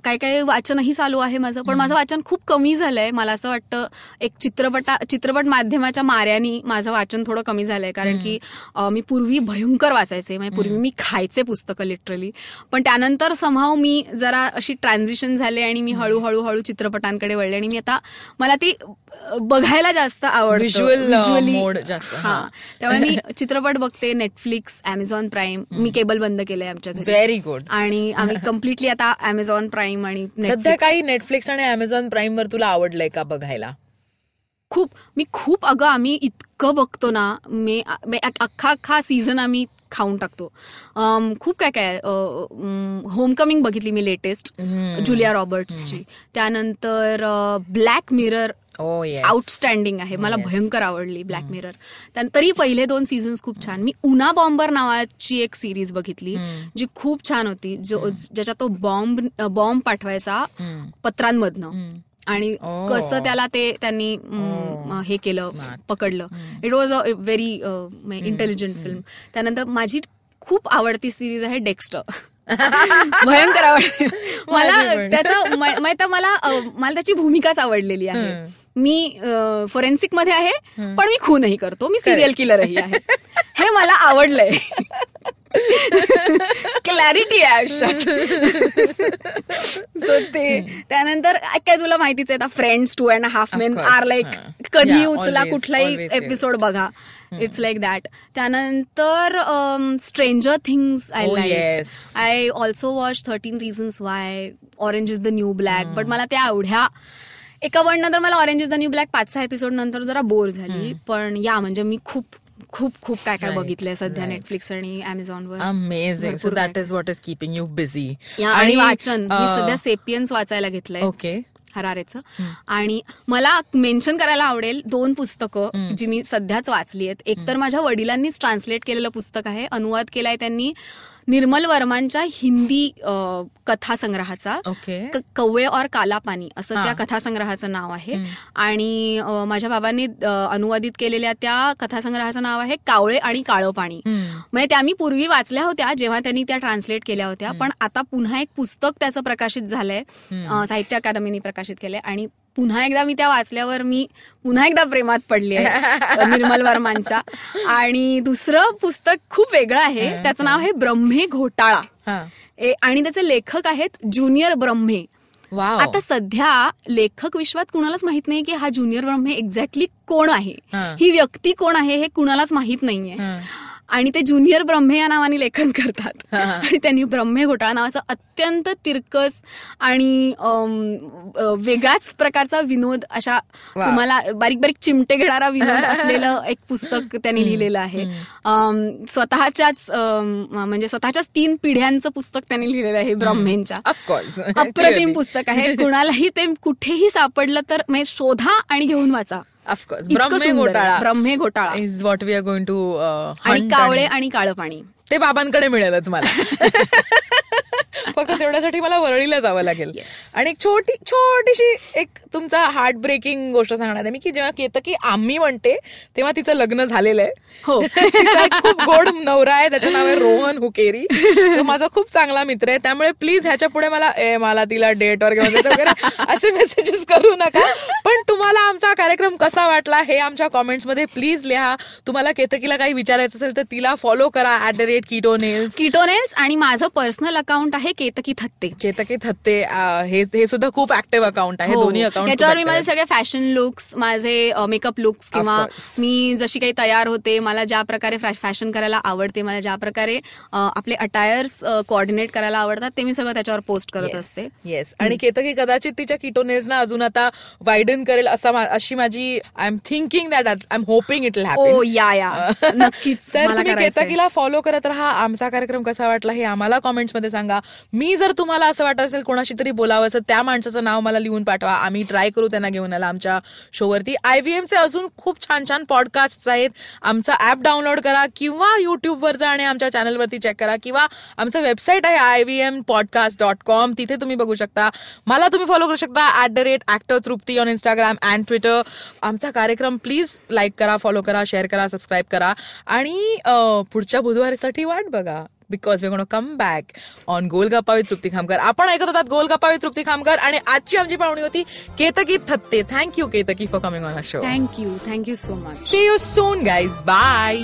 काय काय वाचनही चालू आहे माझं. पण माझं वाचन खूप कमी झालंय. मला असं वाटतं एक चित्रपटा चित्रपट माध्यमाच्या माऱ्यानी माझं वाचन थोडं कमी झालंय. कारण की अ, मी पूर्वी भयंकर वाचायचे. म्हणजे पूर्वी मी खायचे पुस्तकं लिटरली पण त्यानंतर समहाव मी जरा अशी ट्रान्झिशन झाले आणि मी हळूहळू हळू चित्रपटांकडे वळले आणि मी आता मला ती बघायला जास्त आवडतं. Mode जास्त, हा. त्यामुळे मी चित्रपट बघते नेटफ्लिक्स अमेझॉन प्राईम मी केबल बंद केलंय आमच्या घरी. व्हेरी गुड आणि आम्ही कम्प्लिटली आता अमेझॉन प्राईम आणि सध्या काही नेटफ्लिक्स आणि अमेझॉन प्राईम वर तुला आवडलंय का बघायला? खूप मी खूप अगं आम्ही इतकं बघतो ना मी अख्खा अख्खा सीझन आम्ही खाऊन टाकतो. खूप काय काय होमकमिंग बघितली मी लेटेस्ट जुलिया रॉबर्ट्सची त्यानंतर ब्लॅक मिरर आउटस्टँडिंग आहे. मला भयंकर आवडली ब्लॅक मिरर तरी पहिले दोन सीझन्स खूप छान. मी उना बॉम्बर नावाची एक सिरीज बघितली जी खूप छान होती. जो ज्याच्यात तो बॉम्ब बॉम्ब पाठवायचा पत्रांमधनं. आणि. कसं त्याला ते त्यांनी हे केलं पकडलं. It was a very intelligent film त्यानंतर माझी खूप आवडती सिरीज आहे डेक्स्टर भयंकर आवडली मला. त्याचं माहीत मला मला त्याची भूमिकाच आवडलेली आहे. मी फॉरेन्सिकमध्ये आहे पण मी खूनही करतो. मी सिरियल किलरही आहे. हे मला आवडलंय. क्लॅरिटी आहे आयुष्यात. सो ते. त्यानंतर काय तुला माहितीच आहे Friends Two and Half Men. Are like. कधी उचला कुठलाही. एपिसोड बघा. इट्स लाईक दॅट त्यानंतर Stranger Things I like. I also watch Thirteen Reasons Why Orange Is the New Black but मला त्या एवढ्या एका वन नंतर मला Orange Is the New Black पाच सहा एपिसोड नंतर जरा बोर झाली. पण या म्हणजे मी खूप खूप खूप काय काय बघितलंय सध्या. नेटफ्लिक्स आणि अमेझॉनवर amazing so that is what is keeping you busy आणि वाचन. मी सध्या सेपियन्स वाचायला घेतलंय. ओके. हरारेचं. आणि मला मेन्शन करायला आवडेल दोन पुस्तकं जी मी सध्याच वाचली आहेत. एक तर माझ्या वडिलांनीच ट्रान्सलेट केलेलं पुस्तक आहे. अनुवाद केलाय त्यांनी. निर्मल वर्मांच्या हिंदी कथासंग्रहाचा कव्वे और काला पाणी असं. त्या कथासंग्रहाचं नाव आहे. आणि माझ्या बाबांनी अनुवादित केलेल्या त्या कथासंग्रहाचं नाव आहे कावळे आणि काळं पाणी म्हणजे त्या मी पूर्वी वाचल्या होत्या जेव्हा त्यांनी त्या ट्रान्सलेट केल्या होत्या. पण आता पुन्हा एक पुस्तक त्याचं प्रकाशित झालंय साहित्य अकादमीने प्रकाशित केलंय. आणि पुन्हा एकदा मी त्या वाचल्यावर मी पुन्हा एकदा प्रेमात पडली आहे निर्मल वर्मांच्या. आणि दुसरं पुस्तक खूप वेगळं आहे. त्याचं नाव आहे ब्रह्मे घोटाळा. आणि त्याचे लेखक आहेत ज्युनियर ब्रह्मे. आता सध्या लेखक विश्वात कुणालाच माहीत नाही की हा ज्युनियर ब्रह्मे एक्झॅक्टली कोण आहे. हा. व्यक्ती कोण आहे हे कुणालाच माहीत नाहीये. आणि ते ज्युनियर ब्रह्मे या नावाने लेखन करतात. आणि त्यांनी ब्रह्मे घोटाळा नावाचा अत्यंत तिरकस आणि वेगळ्याच प्रकारचा विनोद अशा. तुम्हाला बारीक बारीक चिमटे घेणारा विनोद असलेलं एक पुस्तक त्यांनी लिहिलेलं आहे. स्वतःच्याच म्हणजे स्वतःच्याच तीन पिढ्यांचं पुस्तक त्यांनी लिहिलेलं आहे ब्रह्मेंच्या. ऑफकोर्स अप्रतिम पुस्तक आहे. कुणालाही ते कुठेही सापडलं तर म्हणजे शोधा आणि घेऊन वाचा. Of course Brahme. Ghotala. Brahme Ghotala. Is what we are going to आणि कावळे आणि काळं पाणी ते बाबांकडे मिळेलच मला. फक्त तेवढ्यासाठी मला वरळीला जावं लागेल. आणि एक छोटी छोटीशी एक तुमचा हार्ट ब्रेकिंग गोष्ट सांगणार आहे मी की जेव्हा केतकी आम्ही म्हणते तेव्हा तिचं लग्न झालेलं आहे. हो. खूप गोड नवरा आहे त्याचं नाव आहे रोहन हुकेरी. तो माझा खूप चांगला मित्र आहे. त्यामुळे प्लीज ह्याच्या पुढे मला ए मला तिला जायचं वगैरे. असे मेसेजेस करू नका. तुम्हाला आमचा कार्यक्रम कसा वाटला हे आमच्या कॉमेंट्समध्ये प्लीज लिहा. तुम्हाला केतकीला काही विचारायचं असेल तर तिला फॉलो करा at the rate keto nails keto nails आणि माझं पर्सनल अकाउंट आहे केतकी थत्ते. केतकी थत्ते हे सुद्धा खूप ऍक्टिव्ह अकाउंट आहे. हो. दोन्ही अकाउंट याच्यावर मी माझे सगळे फॅशन लुक्स माझे मेकअप लुक्स किंवा. मी जशी काही तयार होते मला ज्या प्रकारे फॅशन करायला आवडते मला ज्या प्रकारे आपले अटायर्स कोऑर्डिनेट करायला आवडतात ते मी सगळं त्याच्यावर पोस्ट करत असते. येस आणि केतकी कदाचित तिच्या किटोनेल्सना अजून आता वाईडन करेल असा अशी माझी I am thinking that I am hoping it will happen या या. नक्कीच तर तुम्ही. केतकीला फॉलो करत राहा. आमचा कार्यक्रम कसा वाटला हे आम्हाला कॉमेंट्समध्ये सांगा. मी जर तुम्हाला असं वाटत असेल कोणाशी तरी बोलावं असं त्या माणसाचं नाव मला लिहून पाठवा. आम्ही ट्राय करू त्यांना घेऊन यायला आमच्या शोवरती आयव्हीएम चे अजून खूप छान छान पॉडकास्ट आहेत. आमचा ऍप डाउनलोड करा किंवा युट्यूबवर जा आणि आमच्या चॅनलवरती चेक करा किंवा आमचं वेबसाईट आहे I V M podcast dot com तिथे तुम्ही बघू शकता. मला तुम्ही फॉलो करू शकता at the rate actor Trupti on Instagram and Twitter आमचा कार्यक्रम प्लीज लाईक करा फॉलो करा शेअर करा सबस्क्राईब करा. आणि पुढच्या बुधवारीसाठी वाट बघा because we gonna come back on Golgappa with Trupti Khamkar. आपण ऐकत होतात गोलगप्पा विथ तृप्ती खामकर आणि आजची आमची पाहुणी होती Ketaki Thatte. Thank you Ketaki for coming on a show thank you thank you so much see you soon guys bye